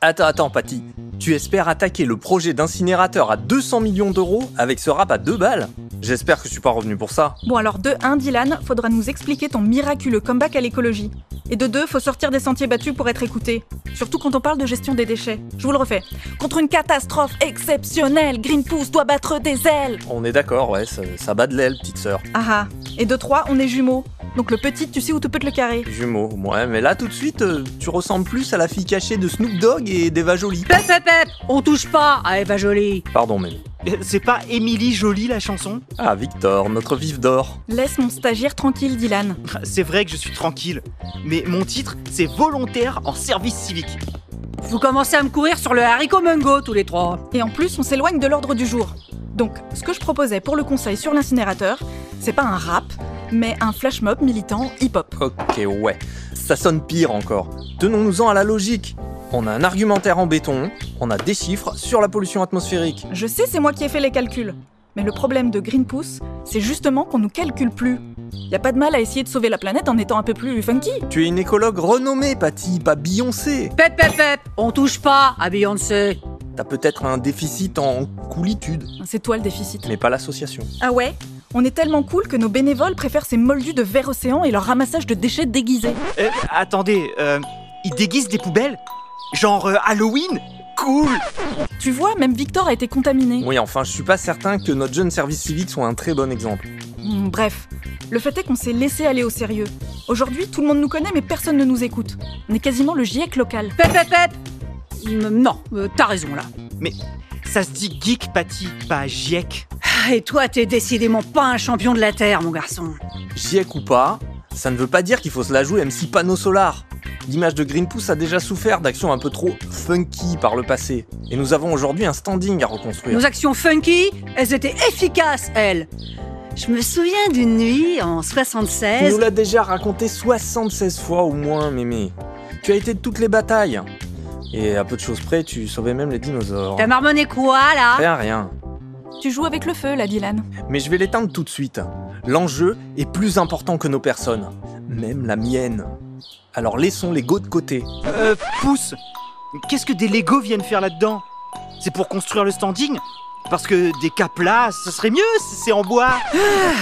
Attends, attends, Patty. Tu espères attaquer le projet d'incinérateur à 200 millions d'euros avec ce rap à deux balles? J'espère que je suis pas revenu pour ça. Bon alors de 1, Dylan, faudra nous expliquer ton miraculeux comeback à l'écologie. Et de 2, faut sortir des sentiers battus pour être écouté. Surtout quand on parle de gestion des déchets. Je vous le refais. Contre une catastrophe exceptionnelle, Greenpeace doit battre des ailes. On est d'accord, ouais, ça, ça bat de l'aile, petite sœur. Ah ah. Et de 3, on est jumeaux. Donc le petit, tu sais où tu peux te le carrer. Jumeaux, ouais, mais là tout de suite, euh, tu ressembles plus à la fille cachée de Snoop Dogg et d'Eva Jolie. Pep, pep, pep On touche pas à Eva Jolie Pardon, mais. C'est pas Émilie Jolie la chanson? Ah, Victor, notre vif d'or. Laisse mon stagiaire tranquille, Dylan. C'est vrai que je suis tranquille, mais mon titre, c'est volontaire en service civique. Vous commencez à me courir sur le haricot mungo tous les trois. Et en plus, on s'éloigne de l'ordre du jour. Donc, ce que je proposais pour le conseil sur l'incinérateur, c'est pas un rap, mais un flash mob militant hip-hop. Ok, ouais. Ça sonne pire encore. Tenons-nous-en à la logique. On a un argumentaire en béton, on a des chiffres sur la pollution atmosphérique. Je sais, c'est moi qui ai fait les calculs. Mais le problème de Greenpeace, c'est justement qu'on nous calcule plus. Y a pas de mal à essayer de sauver la planète en étant un peu plus funky. Tu es une écologue renommée, Patty, pas Beyoncé. Pep, pep, pep On touche pas à Beyoncé T'as peut-être un déficit en coolitude, C'est toi le déficit. mais pas l'association. Ah ouais? On est tellement cool que nos bénévoles préfèrent ces moldus de verre océan et leur ramassage de déchets déguisés. Euh, attendez, euh, ils déguisent des poubelles? Genre euh, Halloween? Cool Tu vois, même Victor a été contaminé. Oui, enfin, je suis pas certain que notre jeune service civique soit un très bon exemple. Hmm, bref, le fait est qu'on s'est laissé aller au sérieux. Aujourd'hui, tout le monde nous connaît, mais personne ne nous écoute. On est quasiment le GIEC local. Pep, pep, pep Mm, Non, euh, t'as raison là. Mais ça se dit geek, Patty, pas GIEC. Ah, Et toi, t'es décidément pas un champion de la Terre, mon garçon. GIEC ou pas, ça ne veut pas dire qu'il faut se la jouer MC panneau solar. L'image de Greenpeace a déjà souffert d'actions un peu trop funky par le passé. Et nous avons aujourd'hui un standing à reconstruire. Nos actions funky, elles étaient efficaces, elles. Je me souviens d'une nuit en Tu 76. nous l'as déjà raconté 76 fois au moins, mémé. Tu as été de toutes les batailles. Et à peu de choses près, tu sauvais même les dinosaures. T'as marmonné quoi là? Rien, rien. Tu joues avec le feu, là, Dylan. Mais je vais l'éteindre tout de suite. L'enjeu est plus important que nos personnes. Même la mienne. Alors laissons l'ego de côté. Euh, pouce Qu'est-ce que des Lego viennent faire là-dedans? C'est pour construire le standing? Parce que des cas plats, ce serait mieux si c'est en bois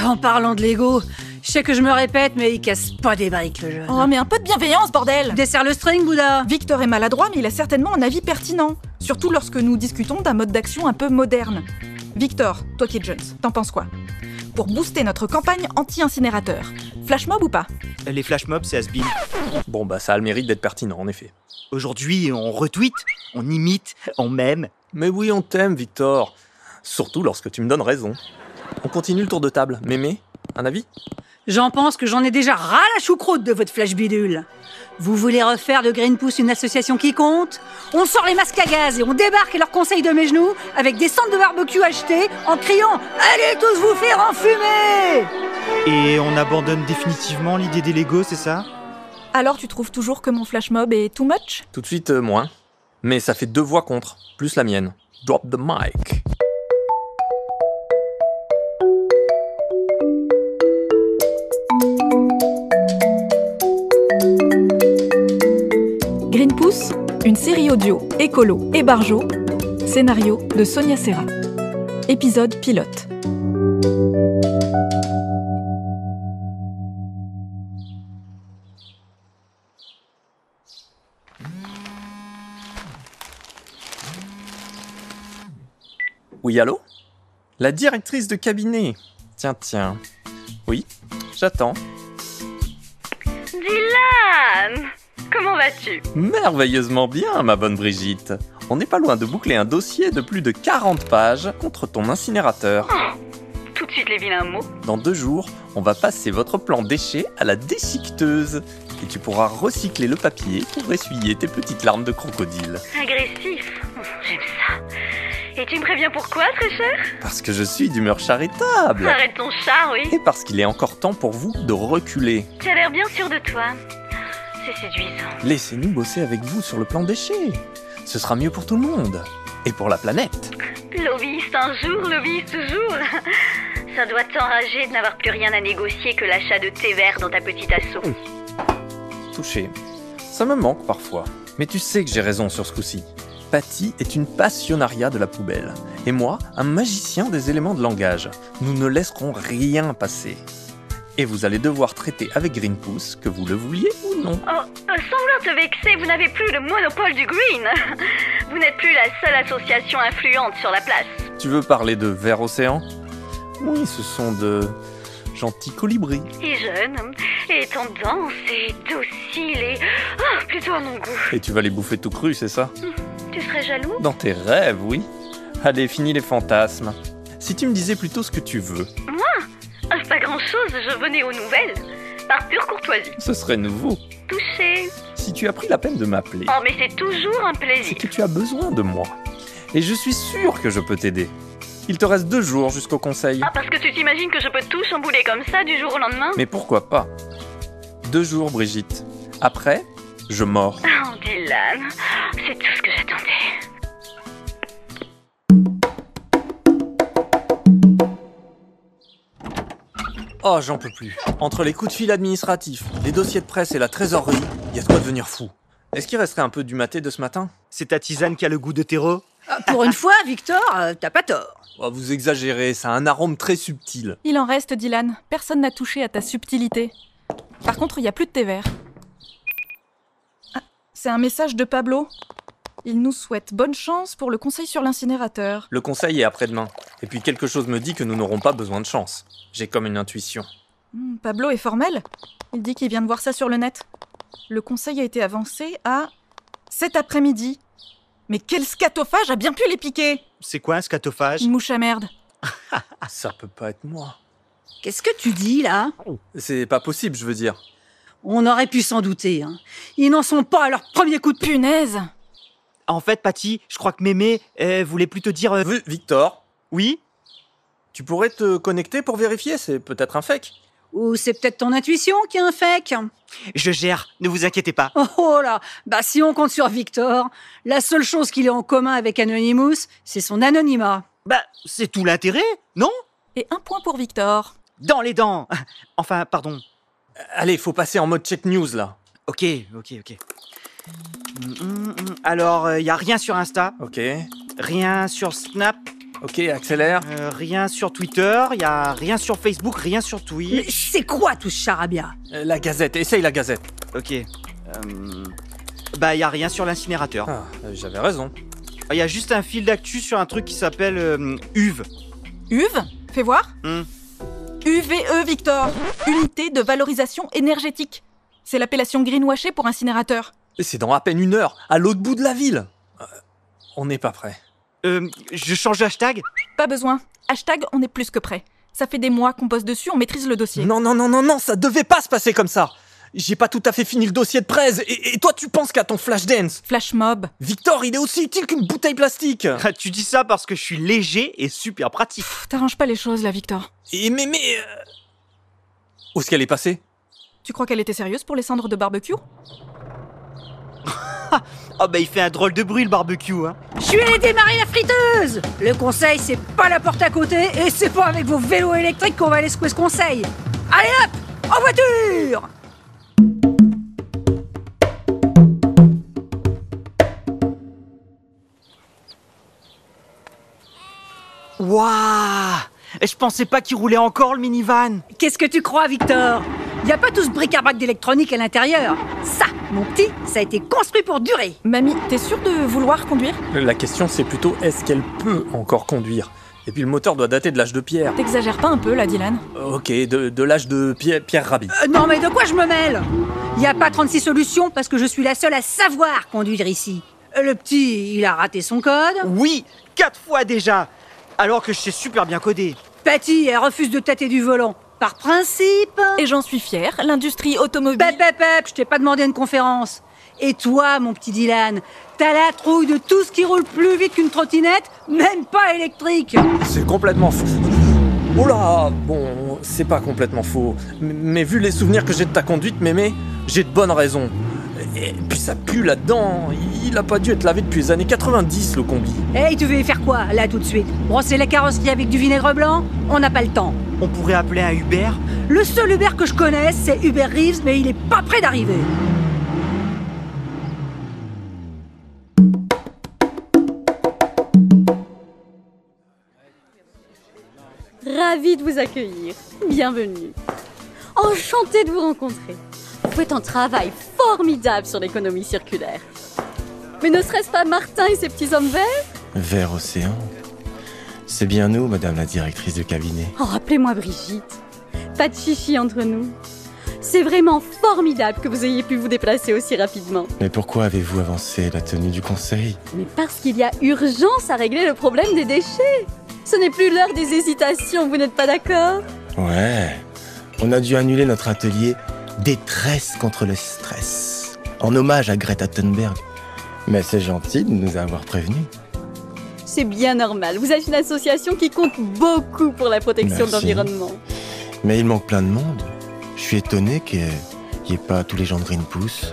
Ah, En parlant de Lego, je sais que je me répète, mais il casse pas des briques le jeu. Oh, mais un peu de bienveillance, bordel Desserre le string, Bouddha Victor est maladroit, mais il a certainement un avis pertinent. Surtout lorsque nous discutons d'un mode d'action un peu moderne. Victor, toi qui es Jones, t'en penses quoi? Pour booster notre campagne anti-incinérateur, flash mob ou pas? Les flash mobs, c'est has-been. Bon, bah ça a le mérite d'être pertinent, en effet. Aujourd'hui, on retweet, on imite, on m'aime. Mais oui, on t'aime, Victor. Surtout lorsque tu me donnes raison. On continue le tour de table. Mémé, un avis? J'en pense que j'en ai déjà ras la choucroute de votre flash bidule. Vous voulez refaire de Greenpeace une association qui compte? On sort les masques à gaz et on débarque à leur conseil de mes genoux avec des cendres de barbecue achetées en criant Allez tous vous faire enfumer Et on abandonne définitivement l'idée des Lego, c'est ça? Alors tu trouves toujours que mon flash mob est too much? Tout de suite, euh, moins. Mais ça fait deux voix contre, plus la mienne. Drop the mic. une série audio écolo et barjo, scénario de Sonia Serra. Épisode pilote. Oui, allô? La directrice de cabinet Tiens, tiens. Oui, j'attends. Comment vas-tu? Merveilleusement bien, ma bonne Brigitte. On n'est pas loin de boucler un dossier de plus de 40 pages contre ton incinérateur. Tout de suite les vilains mots. Dans deux jours, on va passer votre plan déchet à la déchiqueteuse. Et tu pourras recycler le papier pour essuyer tes petites larmes de crocodile. Agressif. J'aime ça. Et tu me préviens pourquoi, très cher? Parce que je suis d'humeur charitable. Arrête ton char, oui. Et parce qu'il est encore temps pour vous de reculer. Tu as l'air bien sûr de toi. C'est séduisant. Laissez-nous bosser avec vous sur le plan déchet. Ce sera mieux pour tout le monde. Et pour la planète. Lobbyiste un jour, lobbyiste toujours. Ça doit t'enrager de n'avoir plus rien à négocier que l'achat de thé vert dans ta petite asso. Touché. Ça me manque parfois. Mais tu sais que j'ai raison sur ce coup-ci. Patty est une passionnariat de la poubelle. Et moi, un magicien des éléments de langage. Nous ne laisserons rien passer. Et vous allez devoir traiter avec Greenpeace, que vous le vouliez ou non. Oh, euh, sans vouloir te vexer, vous n'avez plus le monopole du green. Vous n'êtes plus la seule association influente sur la place. Tu veux parler de Vert Océan? Oui, ce sont de gentils colibris. Et jeune, et tendance, et docile, et... Oh, plutôt à mon goût. Et tu vas les bouffer tout cru, c'est ça? Tu serais jaloux? Dans tes rêves, oui. Allez, finis les fantasmes. Si tu me disais plutôt ce que tu veux, Moi? Ah, Pas grand-chose, je venais aux nouvelles. Par pure courtoisie. ce serait nouveau. Touché. Si tu as pris la peine de m'appeler, Oh, mais c'est toujours un plaisir. que tu as besoin de moi. Et je suis sûr que je peux t'aider. Il te reste deux jours jusqu'au conseil. Ah, parce que tu t'imagines que je peux tout chambouler comme ça du jour au lendemain Mais pourquoi pas? Deux jours, Brigitte. Après, je mords. Oh, Dylan, c'est tout ce que j'attendais. Oh, j'en peux plus. Entre les coups de fil administratifs, les dossiers de presse et la trésorerie, il y a de quoi devenir fou. Est-ce qu'il resterait un peu du maté de ce matin? C'est ta tisane qui a le goût de terreau Ah, Pour une fois, Victor, euh, t'as pas tort. Oh, Vous exagérez, ça a un arôme très subtil. Il en reste, Dylan. Personne n'a touché à ta subtilité. Par contre, il n'y a plus de thé vert. Ah, c'est un message de Pablo? Il nous souhaite bonne chance pour le conseil sur l'incinérateur. Le conseil est après-demain. Et puis quelque chose me dit que nous n'aurons pas besoin de chance. J'ai comme une intuition. Hmm, Pablo est formel. Il dit qu'il vient de voir ça sur le net. Le conseil a été avancé à cet après-midi. Mais quel scatophage a bien pu les piquer C'est quoi un scatophage Une mouche à merde. Ça peut pas être moi. Qu'est-ce que tu dis là? C'est pas possible, je veux dire. On aurait pu s'en douter. Hein. Ils n'en sont pas à leur premier coup de pu. Punaise En fait, Patty, je crois que Mémé euh, voulait plutôt dire... euh, Vi- Victor, Oui tu pourrais te connecter pour vérifier, c'est peut-être un fake. Ou c'est peut-être ton intuition qui est un fake Je gère, ne vous inquiétez pas. Oh, oh là Bah si on compte sur Victor, la seule chose qu'il ait en commun avec Anonymous, c'est son anonymat. Bah, c'est tout l'intérêt, non? Et un point pour Victor. Dans les dents Enfin, pardon. Allez, faut passer en mode check news là. Ok, ok, ok. Alors, il y a rien sur Insta, Ok, rien sur Snap, ok, accélère. euh, rien sur Twitter, il y a rien sur Facebook, rien sur Mais Twitch. c'est quoi tout ce charabia? Euh, La gazette, essaye la gazette. Ok. euh, bah, il y a rien sur l'incinérateur. Ah, euh, j'avais raison. Il y a juste un fil d'actu sur un truc qui s'appelle euh, UV. UV Fais voir. Hmm. UVE, Victor. Unité de valorisation énergétique. C'est l'appellation greenwashée pour incinérateur. Et c'est dans à peine une heure, à l'autre bout de la ville. Euh, on n'est pas prêt. Euh, je change de hashtag? Pas besoin. Hashtag, on est plus que prêt. Ça fait des mois qu'on bosse dessus, on maîtrise le dossier. Non, non, non, non, non, ça devait pas se passer comme ça. J'ai pas tout à fait fini le dossier de presse. Et, et toi, tu penses qu'à ton flash dance Flash mob. Victor, il est aussi utile qu'une bouteille plastique. Ah, Tu dis ça parce que je suis léger et super pratique. Pff, T'arranges pas les choses là, Victor. Et mais, mais. euh, Où est-ce qu'elle est passée? Tu crois qu'elle était sérieuse pour les cendres de barbecue? Oh bah il fait un drôle de bruit le barbecue, hein. Je suis allé démarrer la friteuse. Le conseil, c'est pas la porte à côté, et c'est pas avec vos vélos électriques qu'on va aller secouer ce conseil. Allez hop En voiture. Waouh Je pensais pas qu'il roulait encore le minivan. Qu'est-ce que tu crois, Victor? Y a pas tout ce bric-à-brac d'électronique à l'intérieur Ça, Mon petit, ça a été construit pour durer. Mamie, t'es sûre de vouloir conduire? La question c'est plutôt est-ce qu'elle peut encore conduire? Et puis le moteur doit dater de l'âge de pierre. T'exagères pas un peu là, Dylan? Ok, de, de l'âge de Pierre, Pierre Rabhi. Euh, non mais de quoi je me mêle? Il y a pas 36 solutions parce que je suis la seule à savoir conduire ici. Euh, Le petit, il a raté son code. Oui, quatre fois déjà Alors que je sais super bien coder. Patty, elle refuse de tâter du volant. Par principe. Et j'en suis fière, l'industrie automobile. Pep, pep, pep, je t'ai pas demandé une conférence. Et toi, mon petit Dylan, t'as la trouille de tout ce qui roule plus vite qu'une trottinette, même pas électrique. C'est complètement faux. Oh là Bon, c'est pas complètement faux. M- Mais vu les souvenirs que j'ai de ta conduite, mémé, j'ai de bonnes raisons. Et puis ça pue là-dedans. Il a pas dû être lavé depuis les années 90, le combi. Hey, tu veux y faire quoi, là, tout de suite? Brosser la carrosserie avec du vinaigre blanc? On n'a pas le temps. On pourrait appeler un Uber Le seul Uber que je connaisse, c'est Uber Reeves, mais il est pas prêt d'arriver. Ravie de vous accueillir. Bienvenue. Enchantée de vous rencontrer. Vous faites un travail formidable sur l'économie circulaire. Mais ne serait-ce pas Martin et ses petits hommes verts? Vert océan. C'est bien nous, madame la directrice de cabinet. Oh, rappelez-moi Brigitte. Pas de chichi entre nous. C'est vraiment formidable que vous ayez pu vous déplacer aussi rapidement. Mais pourquoi avez-vous avancé la tenue du conseil? Mais parce qu'il y a urgence à régler le problème des déchets. Ce n'est plus l'heure des hésitations, vous n'êtes pas d'accord? Ouais. On a dû annuler notre atelier Détresse contre le stress. En hommage à Greta Thunberg. Mais c'est gentil de nous avoir prévenus. C'est bien normal. Vous êtes une association qui compte beaucoup pour la protection de l'environnement. Mais il manque plein de monde. Je suis étonné qu'il n'y ait pas tous les gens de Greenpeace.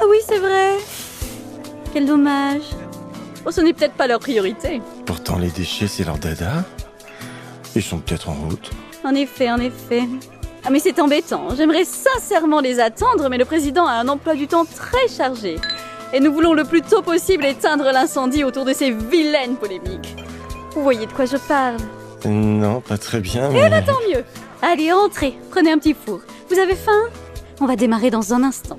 Ah oui, c'est vrai. Quel dommage. Bon, ce n'est peut-être pas leur priorité. Pourtant, les déchets, c'est leur dada. Ils sont peut-être en route. En effet, en effet. Ah mais c'est embêtant. J'aimerais sincèrement les attendre, mais le président a un emploi du temps très chargé. Et nous voulons le plus tôt possible éteindre l'incendie autour de ces vilaines polémiques. Vous voyez de quoi je parle Non, pas très bien, Eh ben tant mieux. Allez, entrez, prenez un petit four. Vous avez faim? On va démarrer dans un instant.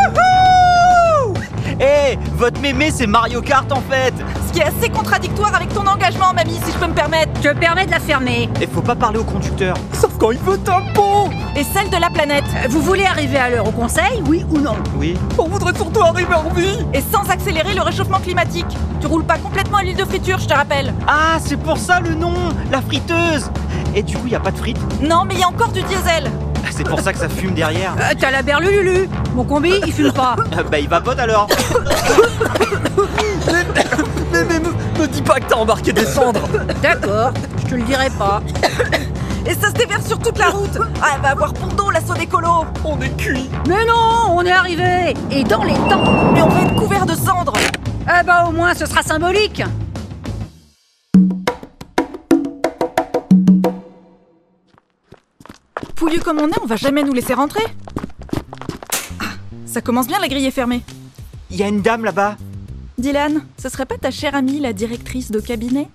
Wouhou Eh, votre mémé, c'est Mario Kart en fait Ce qui est assez contradictoire avec ton engagement, mamie, si je peux me permettre. Je permets de la fermer. Et faut pas parler au conducteur. Sauf quand il veut un pont Et celle de la planète. Euh, Vous voulez arriver à l'heure au conseil, oui ou non? Oui. On voudrait surtout arriver en vie Et sans accélérer le réchauffement climatique. Tu roules pas complètement à l'huile de friture, je te rappelle. Ah, c'est pour ça le nom La friteuse Et du coup, y a pas de frites? Non, mais il y a encore du diesel. C'est pour ça que ça fume derrière. Euh, T'as la berlue, Lulu Mon combi, il fume pas. Ah, bah, il vapote alors Mais, mais me, me dis pas que t'as embarqué des cendres D'accord, je te le dirai pas. Et ça se déverse sur toute la route. Ah, elle va avoir pour dos l'assaut d'écolo. On est cuit Mais non, on est arrivé Et dans les temps Mais on va être couvert de cendres. Eh bah au moins, ce sera symbolique Pouilleux comme on est, on va jamais nous laisser rentrer. Ah, ça commence bien, la grille est fermée. Y a une dame là-bas Dylan, ce serait pas ta chère amie, la directrice de cabinet?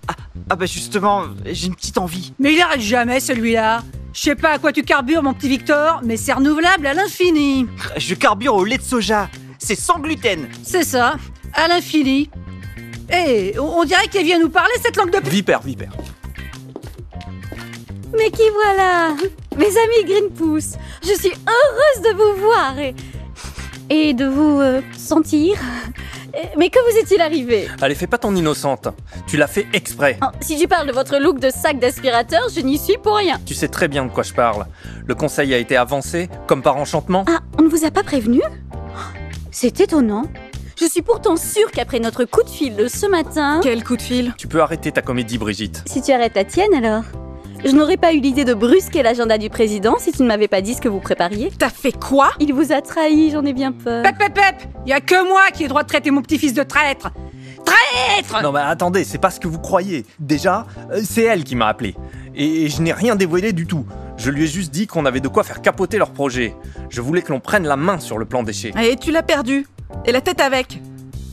Ah bah justement, j'ai une petite envie. Mais il arrête jamais, celui-là Je sais pas à quoi tu carbures, mon petit Victor, mais c'est renouvelable à l'infini Je carbure au lait de soja. C'est sans gluten. C'est ça, à l'infini Eh, on on dirait qu'elle vient nous parler, cette langue de... p- Vipère, vipère. Mais qui voilà? Mes amis Greenpeace, je suis heureuse de vous voir et, et de vous euh, sentir. Mais que vous est-il arrivé? Allez, fais pas ton innocente. Tu l'as fait exprès. Oh, Si tu parles de votre look de sac d'aspirateur, je n'y suis pour rien. Tu sais très bien de quoi je parle. Le conseil a été avancé, comme par enchantement. Ah, on ne vous a pas prévenu? C'est étonnant. Je suis pourtant sûre qu'après notre coup de fil de ce matin... Quel coup de fil? Tu peux arrêter ta comédie, Brigitte. Si tu arrêtes la tienne alors Je n'aurais pas eu l'idée de brusquer l'agenda du président si tu ne m'avais pas dit ce que vous prépariez. T'as fait quoi? Il vous a trahi, j'en ai bien peur. Pep, pep, pep Y a que moi qui ai droit de traiter mon petit-fils de traître Traître Non mais attendez, c'est pas ce que vous croyez. Déjà, euh, c'est elle qui m'a appelé. Et je n'ai rien dévoilé du tout. Je lui ai juste dit qu'on avait de quoi faire capoter leur projet. Je voulais que l'on prenne la main sur le plan déchets. Et tu l'as perdu. Et la tête avec.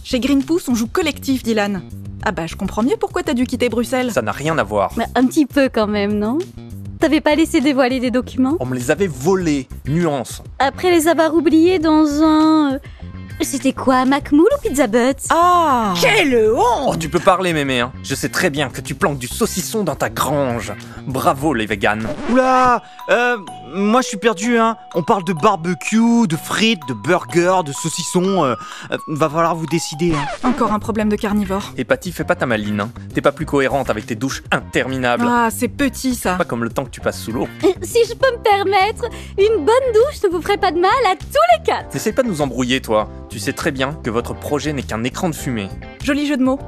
Chez Greenpeace, on joue collectif, Dylan. Ah bah je comprends mieux pourquoi t'as dû quitter Bruxelles. Ça n'a rien à voir. Mais un petit peu quand même, non? T'avais pas laissé dévoiler des documents? On me les avait volés. Nuance. Après les avoir oubliés dans un... euh, C'était quoi, Macmoul ou Pizza Butt? Ah Quelle honte Oh, tu peux parler, mémé, hein. Je sais très bien que tu planques du saucisson dans ta grange. Bravo, les véganes. Oula euh, Moi je suis perdu, hein. On parle de barbecue, de frites, de burgers, de saucissons. euh, euh, va falloir vous décider. Hein. Encore un problème de carnivore. Et Patty, fais pas ta maline, hein. T'es pas plus cohérente avec tes douches interminables. Ah, c'est petit ça. Pas comme le temps que tu passes sous l'eau. Si je peux me permettre, une bonne douche ne vous ferait pas de mal à tous les quatre N'essaye pas de nous embrouiller, toi. Tu sais très bien que votre projet n'est qu'un écran de fumée. Joli jeu de mots.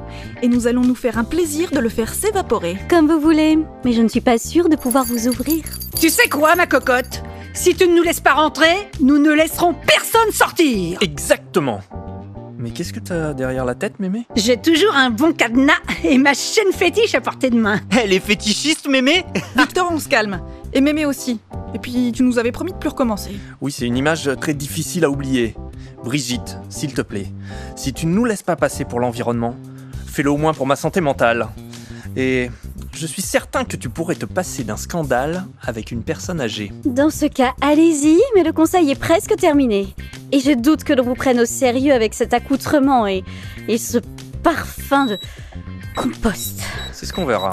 Et nous allons nous faire un plaisir de le faire s'évaporer. Comme vous voulez, mais je ne suis pas sûre de pouvoir vous ouvrir. Tu sais quoi, ma cocotte? Si tu ne nous laisses pas rentrer, nous ne laisserons personne sortir Exactement. Mais qu'est-ce que t'as derrière la tête, mémé? J'ai toujours un bon cadenas et ma chaîne fétiche à portée de main. Elle est fétichiste, mémé? Victor, on se calme. Et Mémé aussi. Et puis tu nous avais promis de plus recommencer. Oui, c'est une image très difficile à oublier. Brigitte, s'il te plaît, si tu ne nous laisses pas passer pour l'environnement, fais-le au moins pour ma santé mentale. Et je suis certain que tu pourrais te passer d'un scandale avec une personne âgée. Dans ce cas, allez-y, mais le conseil est presque terminé. Et je doute que l'on vous prenne au sérieux avec cet accoutrement et, et ce parfum de compost. C'est ce qu'on verra.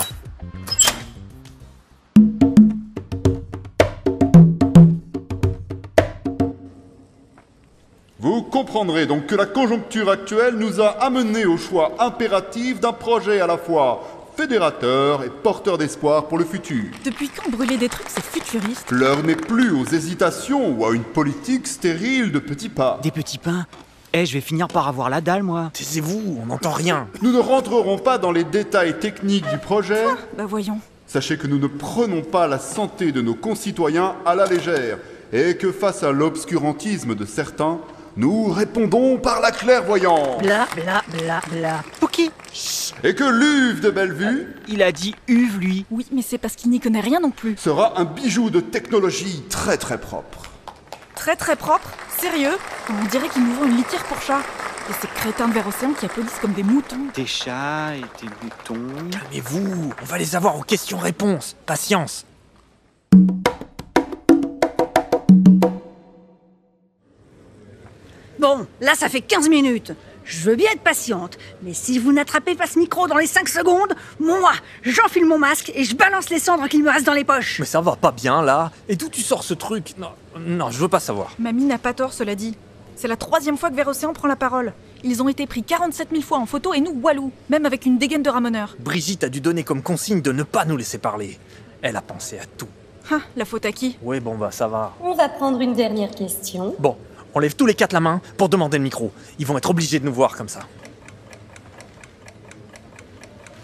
Vous comprendrez donc que la conjoncture actuelle nous a amené au choix impératif d'un projet à la fois fédérateur et porteur d'espoir pour le futur. Depuis quand brûler des trucs c'est futuriste? L'heure n'est plus aux hésitations ou à une politique stérile de petits pas. Des petits pains? Eh, je vais finir par avoir la dalle, moi. Taisez-vous, on n'entend rien. Nous ne rentrerons pas dans les détails techniques du projet. Bah voyons. Sachez que nous ne prenons pas la santé de nos concitoyens à la légère et que face à l'obscurantisme de certains, nous répondons par la clairvoyance. Bla bla bla bla. Ok. Et que l'UV de Bellevue Il a dit uve, lui. Oui, mais c'est parce qu'il n'y connaît rien non plus. sera un bijou de technologie très très propre. Très très propre. Sérieux On dirait qu'il nous vend une litière pour chat. Et ces crétins de vers océan qui applaudissent comme des moutons. Tes chats et tes boutons. Calmez-vous, on va les avoir aux questions-réponses. Patience. Bon, là ça fait 15 minutes. Je veux bien être patiente, mais si vous n'attrapez pas ce micro dans les 5 secondes, moi, j'enfile mon masque et je balance les cendres qu'il me reste dans les poches. Mais ça va pas bien là. Et d'où tu sors ce truc? Non, non, je veux pas savoir. Mamie n'a pas tort, cela dit. C'est la troisième fois que Vers Océan prend la parole. Ils ont été pris 47 000 fois en photo et nous, walou, même avec une dégaine de ramoneur. Brigitte a dû donner comme consigne de ne pas nous laisser parler. Elle a pensé à tout. Ah, la faute à qui? Oui, bon bah ça va. On va prendre une dernière question. Bon, on lève tous les quatre la main pour demander le micro. Ils vont être obligés de nous voir comme ça.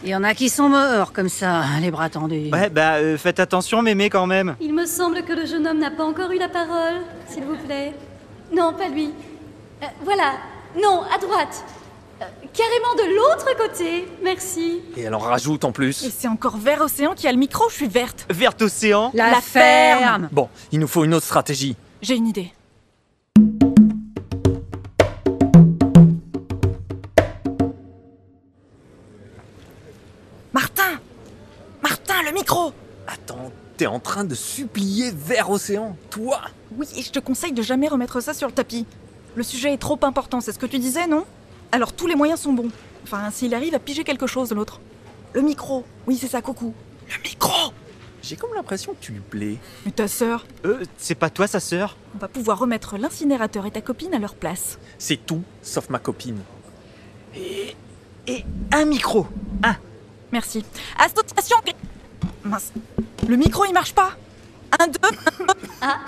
Il y en a qui sont morts comme ça, les bras tendus. Ouais, bah euh, faites attention, mémé, quand même. Il me semble que le jeune homme n'a pas encore eu la parole, s'il vous plaît. Non, pas lui. Euh, voilà. Non, à droite. Euh, carrément de l'autre côté. Merci. Et elle en rajoute en Et plus. c'est encore Vers Océan qui a le micro, je suis verte. Verte océan. La, La ferme. ferme. Bon, il nous faut une autre stratégie. J'ai une idée. T'es en train de supplier vers océan, toi Oui, et je te conseille de jamais remettre ça sur le tapis. Le sujet est trop important, c'est ce que tu disais, non? Alors tous les moyens sont bons. Enfin, s'il arrive à piger quelque chose, l'autre. Le micro, oui, c'est ça, coucou. Le micro J'ai comme l'impression que tu lui plais. Mais ta sœur, Euh, c'est pas toi, sa sœur? On va pouvoir remettre l'incinérateur et ta copine à leur place. C'est tout, sauf ma copine. Et un micro. Un. Merci. Association. Mince. Le micro, il marche pas. Un, deux. Ah,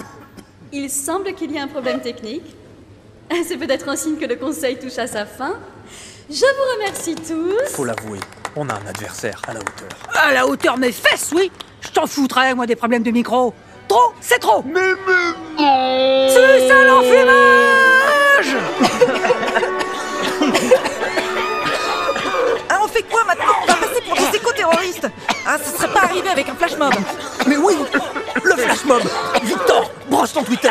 il semble qu'il y a un problème technique. C'est peut-être un signe que le conseil touche à sa fin. Je vous remercie tous. Faut l'avouer, on a un adversaire à la hauteur. À la hauteur de mes fesses, oui Je t'en foutrais, moi, des problèmes de micro. Trop, c'est trop Mais mais C'est ça l'enfumage Ah, on fait quoi maintenant? On va passer pour des éco-terroristes. Ah, ce serait pas arrivé avec un flash mob. Mais oui Le flash mob Victor Branche ton Twitter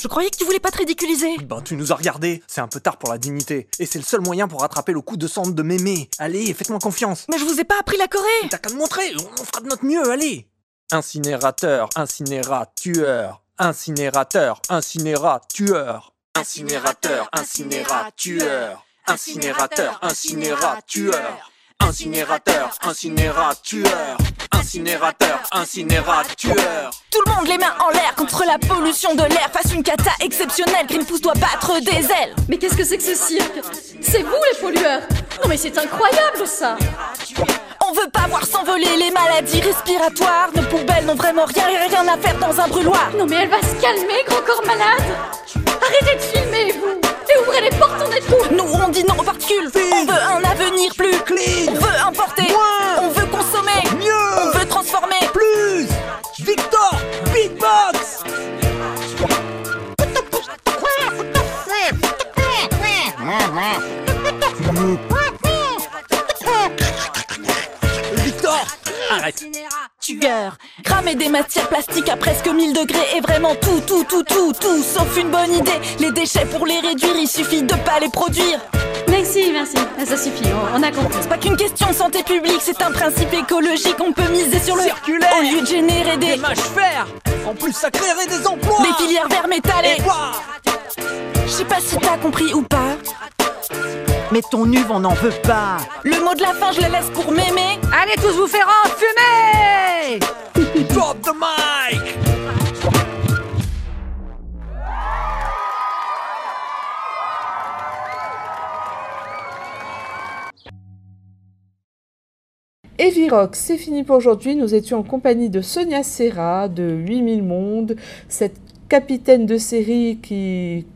Je croyais que tu voulais pas te ridiculiser. Ben, tu nous as regardé, c'est un peu tard pour la dignité. Et c'est le seul moyen pour rattraper le coup de sang de mémé. Allez, faites-moi confiance. Mais je vous ai pas appris la Corée. T'as qu'à me montrer, on fera de notre mieux, allez. Incinérateur, incinéra, tueur. Incinérateur, incinéra, tueur. Incinérateur, incinéra, tueur. Incinérateur, incinéra, tueur. Incinérateur, incinéra, tueur. Incinérateur, incinéra, tueur. Tout le monde les mains en l'air contre la pollution de l'air. Face une cata exceptionnelle, Greenpeace doit battre des ailes. Mais qu'est-ce que c'est que ce cirque? C'est vous les pollueurs Non mais c'est incroyable ça On veut pas voir s'envoler les maladies respiratoires. Nos poubelles n'ont vraiment rien, rien à faire dans un brûloir. Non mais elle va se calmer, grand corps malade Arrêtez de filmer, vous Et ouvrez les portes, on est tout Nous on dit non aux particules. On veut un avenir plus clean. On veut importer. On veut consommer. Mieux. On veut transformer. Plus. Victor, beatbox. Arrête. Tueur. Cramer des matières plastiques à presque 1000 degrés est vraiment tout, tout, tout, tout, tout, sauf une bonne idée. Les déchets pour les réduire, il suffit de pas les produire. Merci, merci, Ah, ça suffit, on, a compris. C'est pas qu'une question de santé publique, c'est un principe écologique. On peut miser sur le Circulaire. au lieu de générer des, Des mâches fer. En plus, ça créerait des emplois. des filières. Et quoi? Je sais pas si t'as compris ou pas. Mais ton uve, on n'en veut pas. Le mot de la fin, je le laisse pour mémé. Allez tous vous faire enfumer Drop the mic. Evirox, c'est fini pour aujourd'hui. Nous étions en compagnie de Sonia Serra de 8000 Mondes, cette capitaine de série qui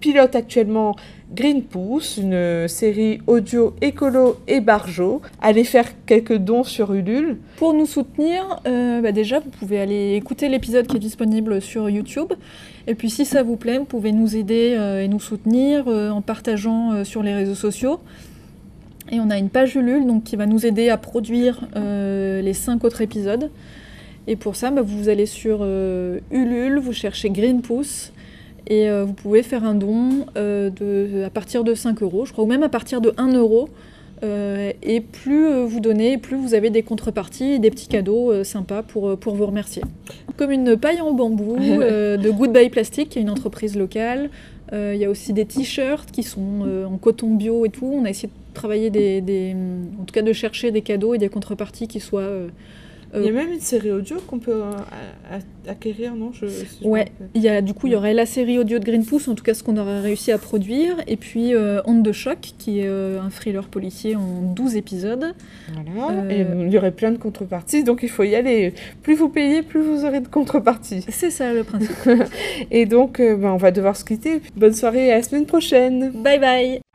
pilote actuellement Greenpeace, une série audio écolo et barjo. Allez faire quelques dons sur Ulule. Pour nous soutenir, euh, bah déjà, vous pouvez aller écouter l'épisode qui est disponible sur YouTube. Et puis, si ça vous plaît, vous pouvez nous aider euh, et nous soutenir euh, en partageant sur les réseaux sociaux. Et on a une page Ulule donc, qui va nous aider à produire les cinq autres épisodes. Et pour ça, bah, vous allez sur euh, Ulule, vous cherchez Greenpeace. Et euh, vous pouvez faire un don euh, de, à partir de 5 euros, je crois, ou même à partir de 1 euro. Et plus vous donnez, plus vous avez des contreparties et des petits cadeaux sympas pour, pour vous remercier. Comme une paille en bambou de Goodbye Plastic, qui est une entreprise locale. Il y a aussi des t-shirts qui sont en coton bio et tout. On a essayé de travailler des, des- en tout cas de chercher des cadeaux et des contreparties qui soient Il y a même une série audio qu'on peut euh, acquérir, non je, si Ouais, il y a, du coup, il y aurait la série audio de Greenpeace, en tout cas ce qu'on aurait réussi à produire, et puis euh, Onde de choc, qui est euh, un thriller policier en 12 épisodes. Voilà. Euh, Et il y aurait plein de contreparties, donc il faut y aller. Plus vous payez, plus vous aurez de contreparties. C'est ça le principe. et donc, euh, ben, on va devoir se quitter. Bonne soirée et à la semaine prochaine. Bye bye